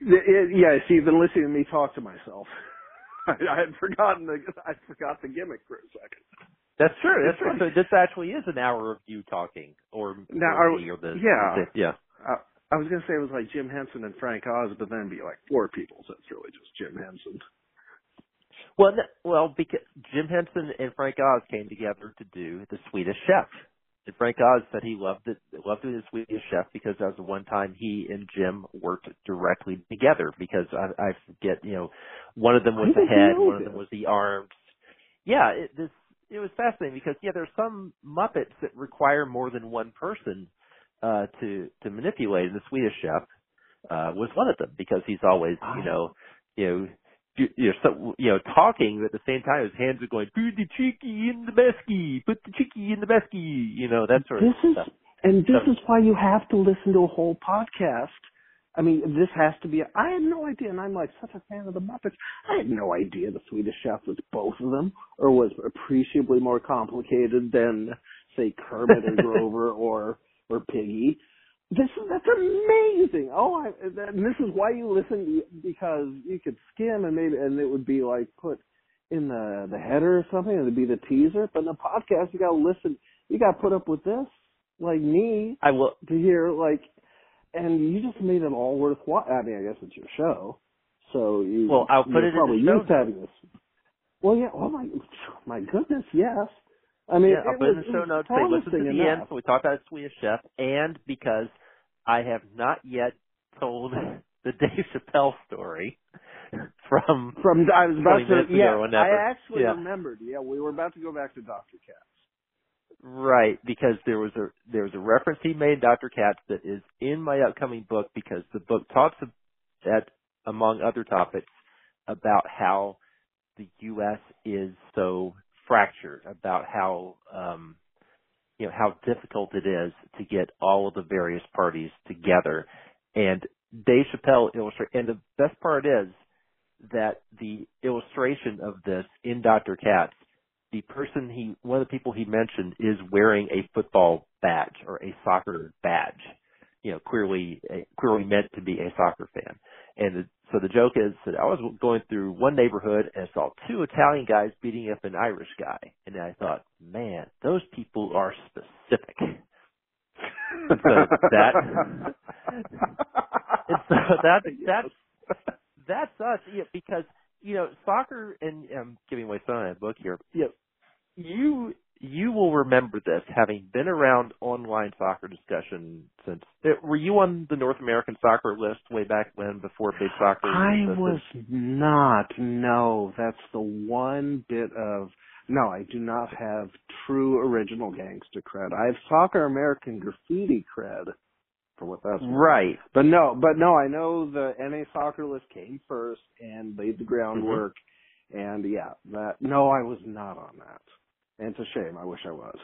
G: It, yeah, see, you've been listening to me talk to myself. <laughs> I, had forgotten the I forgot the gimmick for a second.
D: That's true. That's true. So this actually is an hour of you talking, or
G: Now,
D: or or the
G: yeah.
D: the- yeah.
G: Uh, I was gonna say it was like Jim Henson and Frank Oz, but then it'd be like four people, so it's really just Jim Henson.
D: Well, no, well, because Jim Henson and Frank Oz came together to do the Swedish Chef, and Frank Oz said he loved it, loved doing the Swedish Chef because that was the one time he and Jim worked directly together. Because I, I forget, you know, one of them was the head, one of them was the arms. Yeah, it, this it was fascinating because yeah, there's some Muppets that require more than one person uh to to manipulate, and the Swedish Chef uh was one of them because he's always you
G: Ah.
D: know you know you you know, so, you know, talking but at the same time his hands are going, put the chicky in the besky, put the chicky in the besky, you know, that sort of
G: is
D: stuff.
G: and this
D: So-
G: is why you have to listen to a whole podcast. I mean, this has to be. I had no idea, and I'm like such a fan of the Muppets. I had no idea the Swedish Chef was both of them, or was appreciably more complicated than, say, Kermit or <laughs> Grover or or Piggy. This is that's amazing. Oh, I, and this is why you listen because you could skim and maybe and it would be like put in the the header or something, it'd be the teaser. But in the podcast, you got to listen. You got to put up with this, like me,
D: I will
G: to hear like, and you just made it all worthwhile. I mean, I guess it's your show, so you.
D: Well, I'll put it in the
G: probably
D: show
G: having this. Well, yeah. Oh my, <sighs> my goodness, yes. I mean,
D: yeah, I'll put in the show notes. They listen to the end, so we talked about Swedish Chef, and because I have not yet told <laughs> the Dave Chappelle story, from
G: From I was about to yeah. I actually
D: Yeah.
G: remembered. Yeah, we were about to go back to Dr. Katz.
D: Right, because there was a there was a reference he made, Dr. Katz, that is in my upcoming book because the book talks that among other topics about how the U.S. is so fractured, about how um, you know how difficult it is to get all of the various parties together, and Dave Chappelle illustrate. And the best part is that the illustration of this in Dr. Katz the person he one of the people he mentioned is wearing a football badge or a soccer badge you know clearly clearly meant to be a soccer fan and so the joke is that i was going through one neighborhood and saw two italian guys beating up an irish guy. And i thought man those people are specific. So that so that <laughs> that's that's us. Yeah, because you know soccer and um, i'm giving away some of my book here. You know, you you will remember this having been around online soccer discussion since were you on the North American soccer list way back when before big soccer
G: I was not. No, that's the one bit of no. I do not have true original gangster cred. I have soccer American graffiti cred for what that's
D: right
G: But no, but no. I know the NA soccer list came first and laid the mm-hmm. groundwork. And yeah, that no, I was not on that. And it's a shame. I wish I was.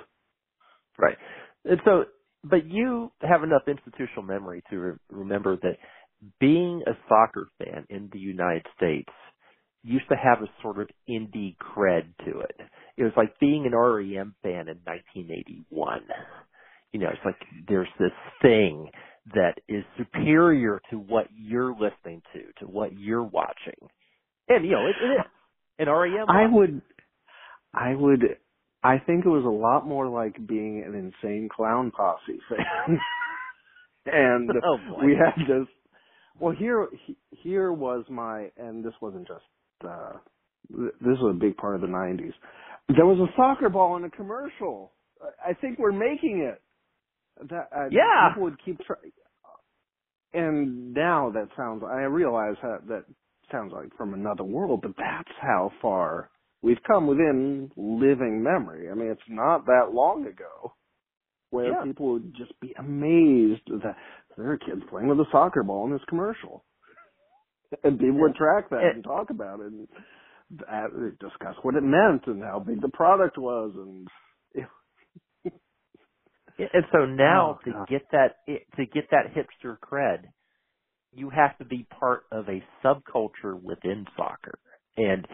D: right and so but you have enough institutional memory to re- remember that being a soccer fan in the United States used to have a sort of indie cred to it. It was like being an REM fan in 1981. You know, it's like there's this thing that is superior to what you're listening to, to what you're watching. And you know, it, it is. And REM
G: I
D: was.
G: would, I would, I think it was a lot more like being an insane clown posse <laughs> fan. and <laughs>
D: Oh,
G: we had this. Well, here, here was my, and this wasn't just. uh This was a big part of the '90s. There was a soccer ball in a commercial. I- think we're making it. That uh,
D: Yeah.
G: people would keep trying. And now that sounds. I realize that that sounds like from another world, but that's how far we've come within living memory. I mean, it's not that long ago where
D: Yeah.
G: people would just be amazed that there are kids playing with a soccer ball in this commercial. And people would track that
D: And-
G: and talk about it and discuss what it meant and how big the product was and
D: Yeah, And so now
G: Oh,
D: to
G: God.
D: get that to get that hipster cred, you have to be part of a subculture within soccer. And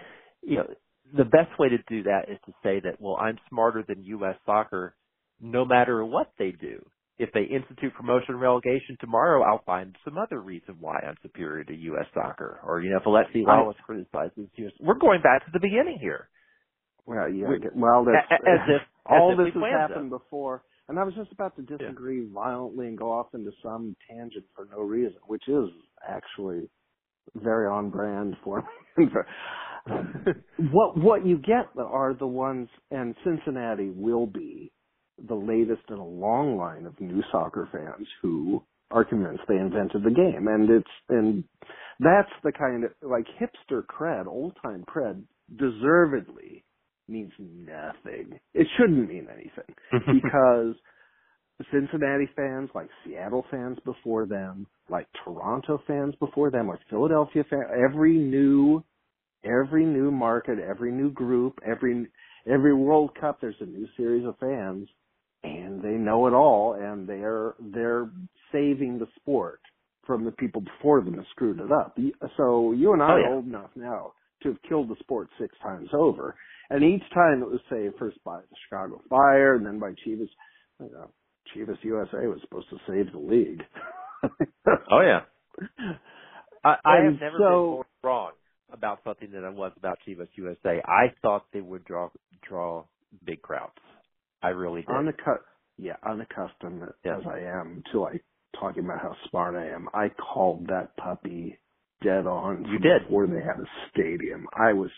D: you know, the best way to do that is to say that well, I'm smarter than US soccer no matter what they do. If they institute promotion and relegation tomorrow, I'll find some other reason why I'm superior to US soccer. Or, you know, if Alexi
G: I-
D: criticizes US we're going back to the beginning here.
G: Well, yeah.
D: We-
G: well, that's,
D: a- a- as if- <laughs>
G: all
D: as
G: this has happened before, and I was just about to disagree violently and go off into some tangent for no reason, which is actually very on brand for me. <laughs> what what you get are the ones, and Cincinnati will be the latest in a long line of new soccer fans who are convinced they invented the game, and it's and that's the kind of like hipster cred, old time cred, deservedly means nothing. It shouldn't mean anything <laughs> because Cincinnati fans, like Seattle fans before them, like Toronto fans before them, like Philadelphia fans, every new, every new market, every new group, every every World Cup, there's a new series of fans, and they know it all, and they're they're saving the sport from the people before them that screwed it up. So you and I
D: Oh,
G: are old enough now to have killed the sport six times over. And each time it was saved first by the Chicago Fire and then by Chivas. You know, Chivas USA was supposed to save the league.
D: Oh yeah. <laughs> I, I have never
G: so-
D: been more wrong about something than I was about Chivas USA. I thought they would draw draw big crowds. I really did.
G: Unaccu- yeah, unaccustomed
D: Yeah.
G: as I am to like talking about how smart I am, I called that puppy dead on
D: You did.
G: before they had a stadium. I was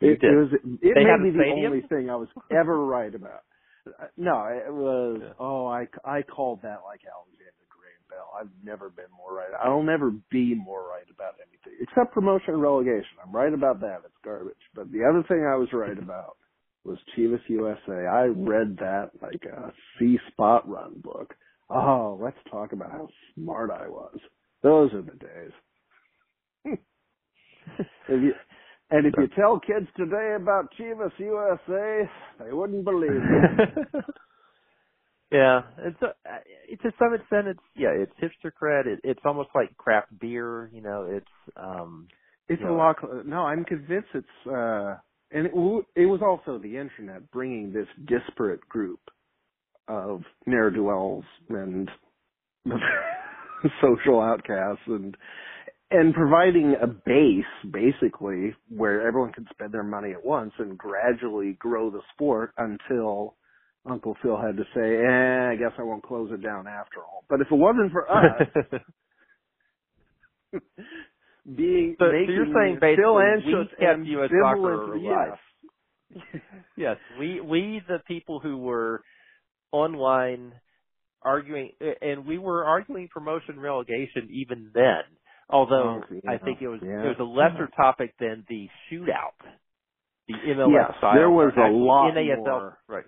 G: it, it was it
D: They
G: may be the only thing I was ever right about. Uh, No, it was <laughs>
D: Yeah.
G: oh I I called that like Alexander Hell. I've never been more right. I'll never be more right about anything except promotion and relegation. I'm right about that. It's garbage. But the other thing I was right about was Chivas USA. I read that like a C spot run book. Oh, let's talk about how smart I was. Those are the days. Hmm. if you, and if you <laughs> tell kids today about Chivas USA, they wouldn't believe it. <laughs>
D: yeah, it's a, to some extent it's yeah it's hipster cred. It, it's almost like craft beer. You know, it's um
G: it's
D: you
G: a lot. No, I'm convinced it's uh and it, w- it was also the internet bringing this disparate group of ne'er do wells and <laughs> social outcasts and and providing a base basically where everyone can spend their money at once and gradually grow the sport until Uncle Phil had to say, "Eh, I guess I won't close it down after all." But if it wasn't for <laughs> us <laughs> being
D: So- so you're saying
G: Phil
D: basically
G: Anschutz
D: we kept US soccer
G: ambivalent-
D: alive.
G: yes. <laughs>
D: yes, we we the people who were online arguing, and we were arguing promotion relegation even then. Although
G: Oh,
D: I think it was
G: yeah.
D: it was a lesser topic than the shootout, the MLS
G: Yes,
D: style.
G: there was a lot
D: NASL,
G: more.
D: Right.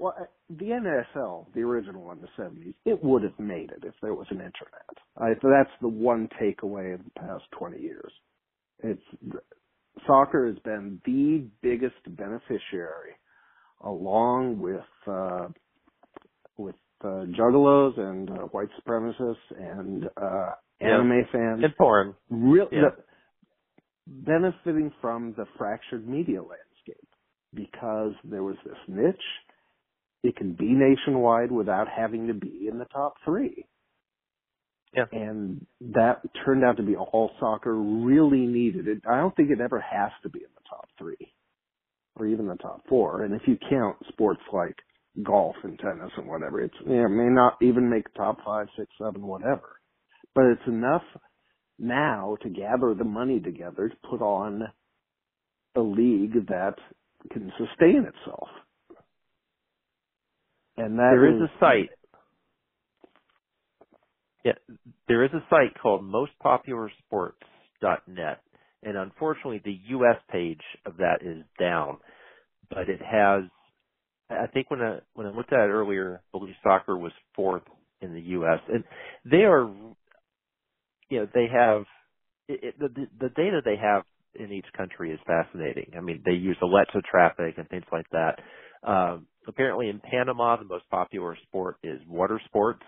G: Well, uh, the NSL, the original in the 70s, it would have made it if there was an internet. I, that's the one takeaway of the past 20 years. It's soccer has been the biggest beneficiary, along with uh, with uh, juggalos and uh, white supremacists and uh,
D: Yeah.
G: anime fans.
D: And porn.
G: Real,
D: Yeah.
G: the, benefiting from the fractured media landscape because there was this niche. It can be nationwide without having to be in the top three.
D: Yeah.
G: And that turned out to be all soccer really needed. It, I don't think it ever has to be in the top three or even the top four. And if you count sports like golf and tennis and whatever, it's, you know, it may not even make top five, six, seven, whatever. But it's enough now to gather the money together to put on a league that can sustain itself. And that
D: There is a site. Yeah, there is a site called mostpopularsports.net, and unfortunately, the U.S. page of that is down. But it has, I think when I when I looked at it earlier, Belushi Soccer was fourth in the U.S. and they are, you know, they have it, it, the the data they have in each country is fascinating. I mean, they use Alexa traffic and things like that. Um, apparently, in Panama, the most popular sport is water sports,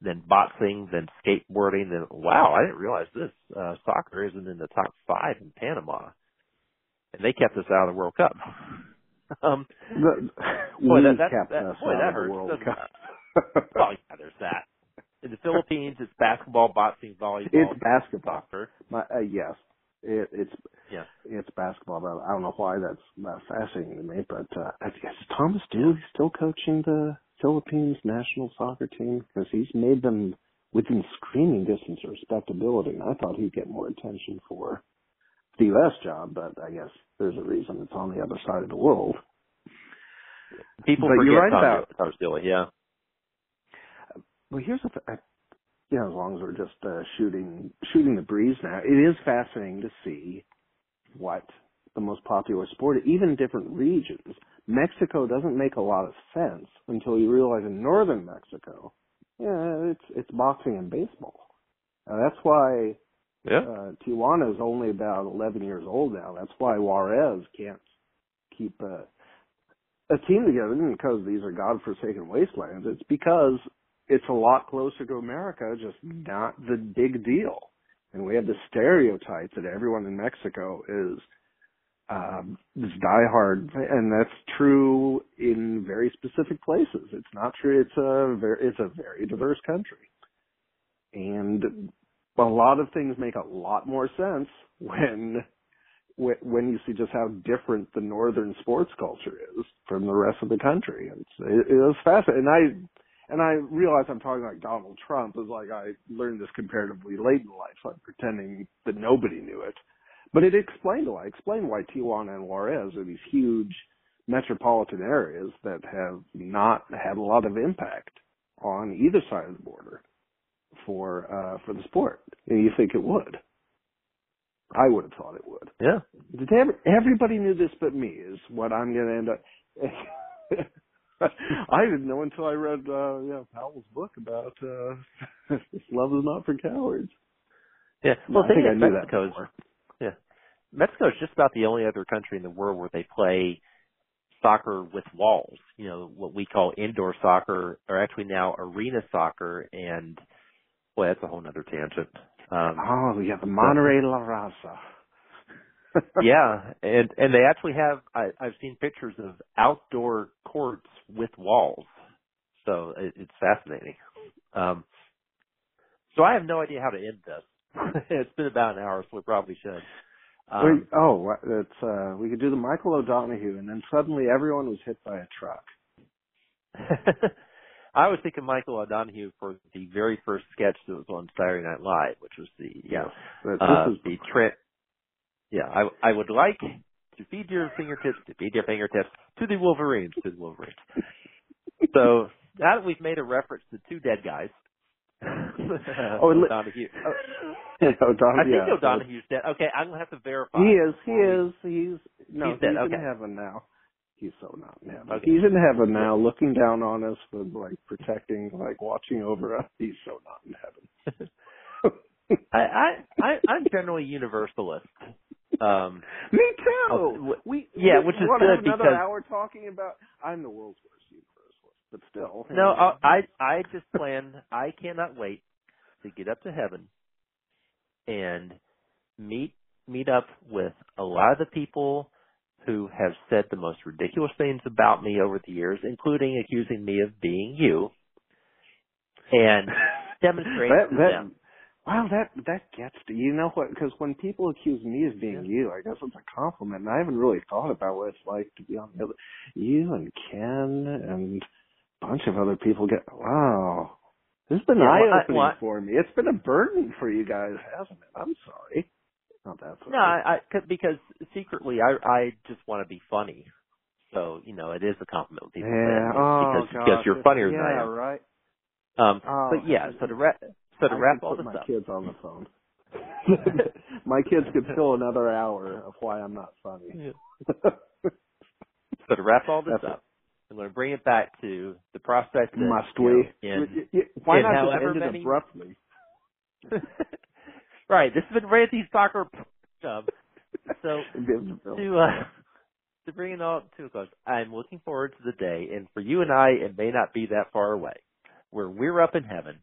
D: then boxing, then skateboarding. Then wow, I didn't realize this. Uh, soccer isn't in the top five in Panama, and they kept us out of the World Cup. <laughs> um,
G: The,
D: boy, that, that,
G: kept
D: that,
G: us
D: boy,
G: out
D: that
G: of the. World Cup.
D: well, yeah, there's that. In the Philippines, it's basketball, boxing, volleyball,
G: it's basketball.
D: soccer.
G: My, uh, yes, it, it's
D: Yeah.
G: it's basketball. But I don't know why that's uh, fascinating to me. But uh, I guess Thomas Dooley still coaching the Philippines national soccer team because he's made them within screaming distance of respectability. And I thought he'd get more attention for the U.S. job, but I guess there's a reason it's on the other side of the world.
D: People
G: But
D: forget
G: you're right
D: Tom,
G: about-
D: Tom Steele, yeah.
G: Well, here's the th- you know, as long as we're just uh, shooting shooting the breeze now, it is fascinating to see what the most popular sport, even different regions. Mexico doesn't make a lot of sense until you realize in northern Mexico, yeah, it's it's boxing and baseball. Uh, that's why
D: Yeah.
G: uh, Tijuana is only about 11 years old now. That's why Juarez can't keep a, a team together Isn't because these are godforsaken wastelands. It's because it's a lot closer to America, just not the big deal. And we have the stereotype that everyone in Mexico is um, this diehard, and that's true in very specific places. It's not true. It's a very, it's a very diverse country, and a lot of things make a lot more sense when when when you see just how different the northern sports culture is from the rest of the country. It's it, it was fascinating, and I and I realize I'm talking like Donald Trump is like I learned this comparatively late in life. I'm pretending that nobody knew it, but it explained a lot. It explained why Tijuana and Juarez are these huge metropolitan areas that have not had a lot of impact on either side of the border. for uh for the sport. And you think it would. I would have thought it would.
D: Yeah.
G: Did every, everybody knew this but me is what I'm going to end up. <laughs> I didn't know until I read uh yeah Powell's book about uh <laughs> Love is Not for Cowards.
D: Yeah. Well,
G: I think I knew
D: Mexico
G: that
D: is
G: before.
D: Mexico is just about the only other country in the world where they play soccer with walls. You know, what we call indoor soccer, or actually now arena soccer, and boy, that's a whole other tangent. Um,
G: Oh, yeah, the Monterrey La Raza. <laughs>
D: yeah, and and they actually have. I, I've seen pictures of outdoor courts with walls, so it, it's fascinating. Um, so I have no idea how to end this. <laughs> it's been about an hour, so we probably should. Um,
G: Wait, oh, it's uh we could do the Michael O'Donoghue, and then suddenly everyone was hit by a truck. <laughs>
D: I was thinking Michael O'Donoghue for the very first sketch that was on Saturday Night Live, which was the yeah uh,
G: this is
D: the trip. Yeah, I I would like to feed your fingertips to feed your fingertips to the Wolverines to the Wolverines. so now that we've made a reference to two dead guys, <laughs>
G: Oh, and li- <laughs>
D: O'Donoghue. <laughs>
G: O'Donoghue.
D: I think
G: yeah,
D: O'Donoghue's dead. Okay, I'm gonna have to verify.
G: He is. He is. He's no.
D: He's dead,
G: in
D: okay.
G: heaven now. He's so not in heaven.
D: Okay.
G: He's in heaven now, looking down on us with like protecting, like watching over us. He's so not in heaven.
D: I I, I I'm generally universalist. Um, <laughs>
G: Me too. We
D: yeah,
G: we
D: which is good
G: another
D: because-
G: hour talking about. I'm the world's worst universalist, but still. <laughs>
D: No, I I I <laughs> just plan. I cannot wait to get up to heaven and meet meet up with a lot of the people who have said the most ridiculous things about me over the years, including accusing me of being you, and demonstrate
G: that,
D: to
G: that,
D: them.
G: Wow, that that gets to you know what? Because when people accuse me of being you, I guess it's a compliment, and I haven't really thought about what it's like to be on the other. You and Ken and a bunch of other people get. Wow, this has been
D: Yeah,
G: eye opening
D: well,
G: for me. It's been a burden for you guys, hasn't it? I'm sorry. Not that sorry.
D: No, I, I c- because secretly I I just want to be funny. So you know, it is a compliment when people
G: yeah. Oh
D: because
G: gosh.
D: because you're funnier
G: yeah,
D: than I am.
G: right.
D: Um,
G: Oh,
D: but yeah, so to wrap so to
G: I
D: wrap all this
G: my
D: up.
G: kids on the phone. <laughs> my kids could fill another hour of why I'm not funny. <laughs>
D: So to wrap all this
G: That's
D: up, I'm going to bring it back to the prospect that
G: Must we?
D: in,
G: Why
D: in
G: not just end it
D: many-
G: abruptly? <laughs>
D: right. This has been Randy's Soccer. Um, so to uh, to bring it all to a close, I'm looking forward to the day, and for you and I, it may not be that far away, where we're up in heaven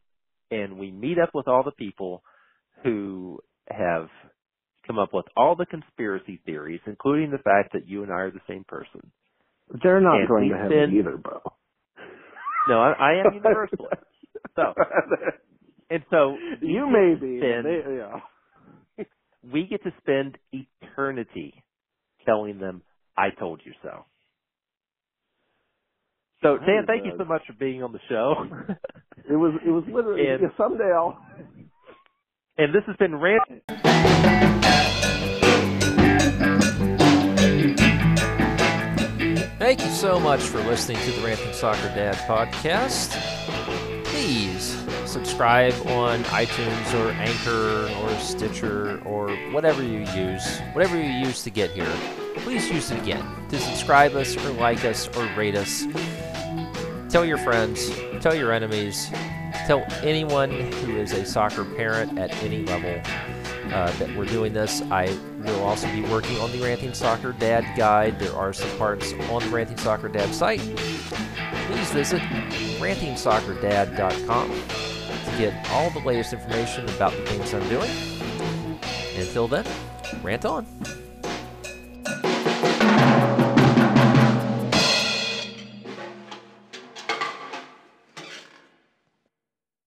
D: and we meet up with all the people who have come up with all the conspiracy theories, including the fact that you and I are the same person.
G: They're not
D: And
G: going to heaven
D: spend-
G: either, Beau. <laughs>
D: No, I, I am universalist. So, and so
G: you may be.
D: spend-
G: They, yeah.
D: we get to spend eternity telling them, "I told you so." So, Dan,
G: Very
D: thank you so much for being on the show. <laughs>
G: It was. It was literally.
D: And-
G: yeah, someday I'll.
D: and this has been Rant.
H: Thank you so much for listening to the Ranting Soccer Dad podcast. Please subscribe on iTunes or Anchor or Stitcher or whatever you use, whatever you use to get here. Please use it again to subscribe us or like us or rate us. Tell your friends, tell your enemies, tell anyone who is a soccer parent at any level uh, that we're doing this. I will also be working on the Ranting Soccer Dad guide. There are some parts on the Ranting Soccer Dad site. Please visit rantingsoccerdad.com to get all the latest information about the things I'm doing. Until then, rant on.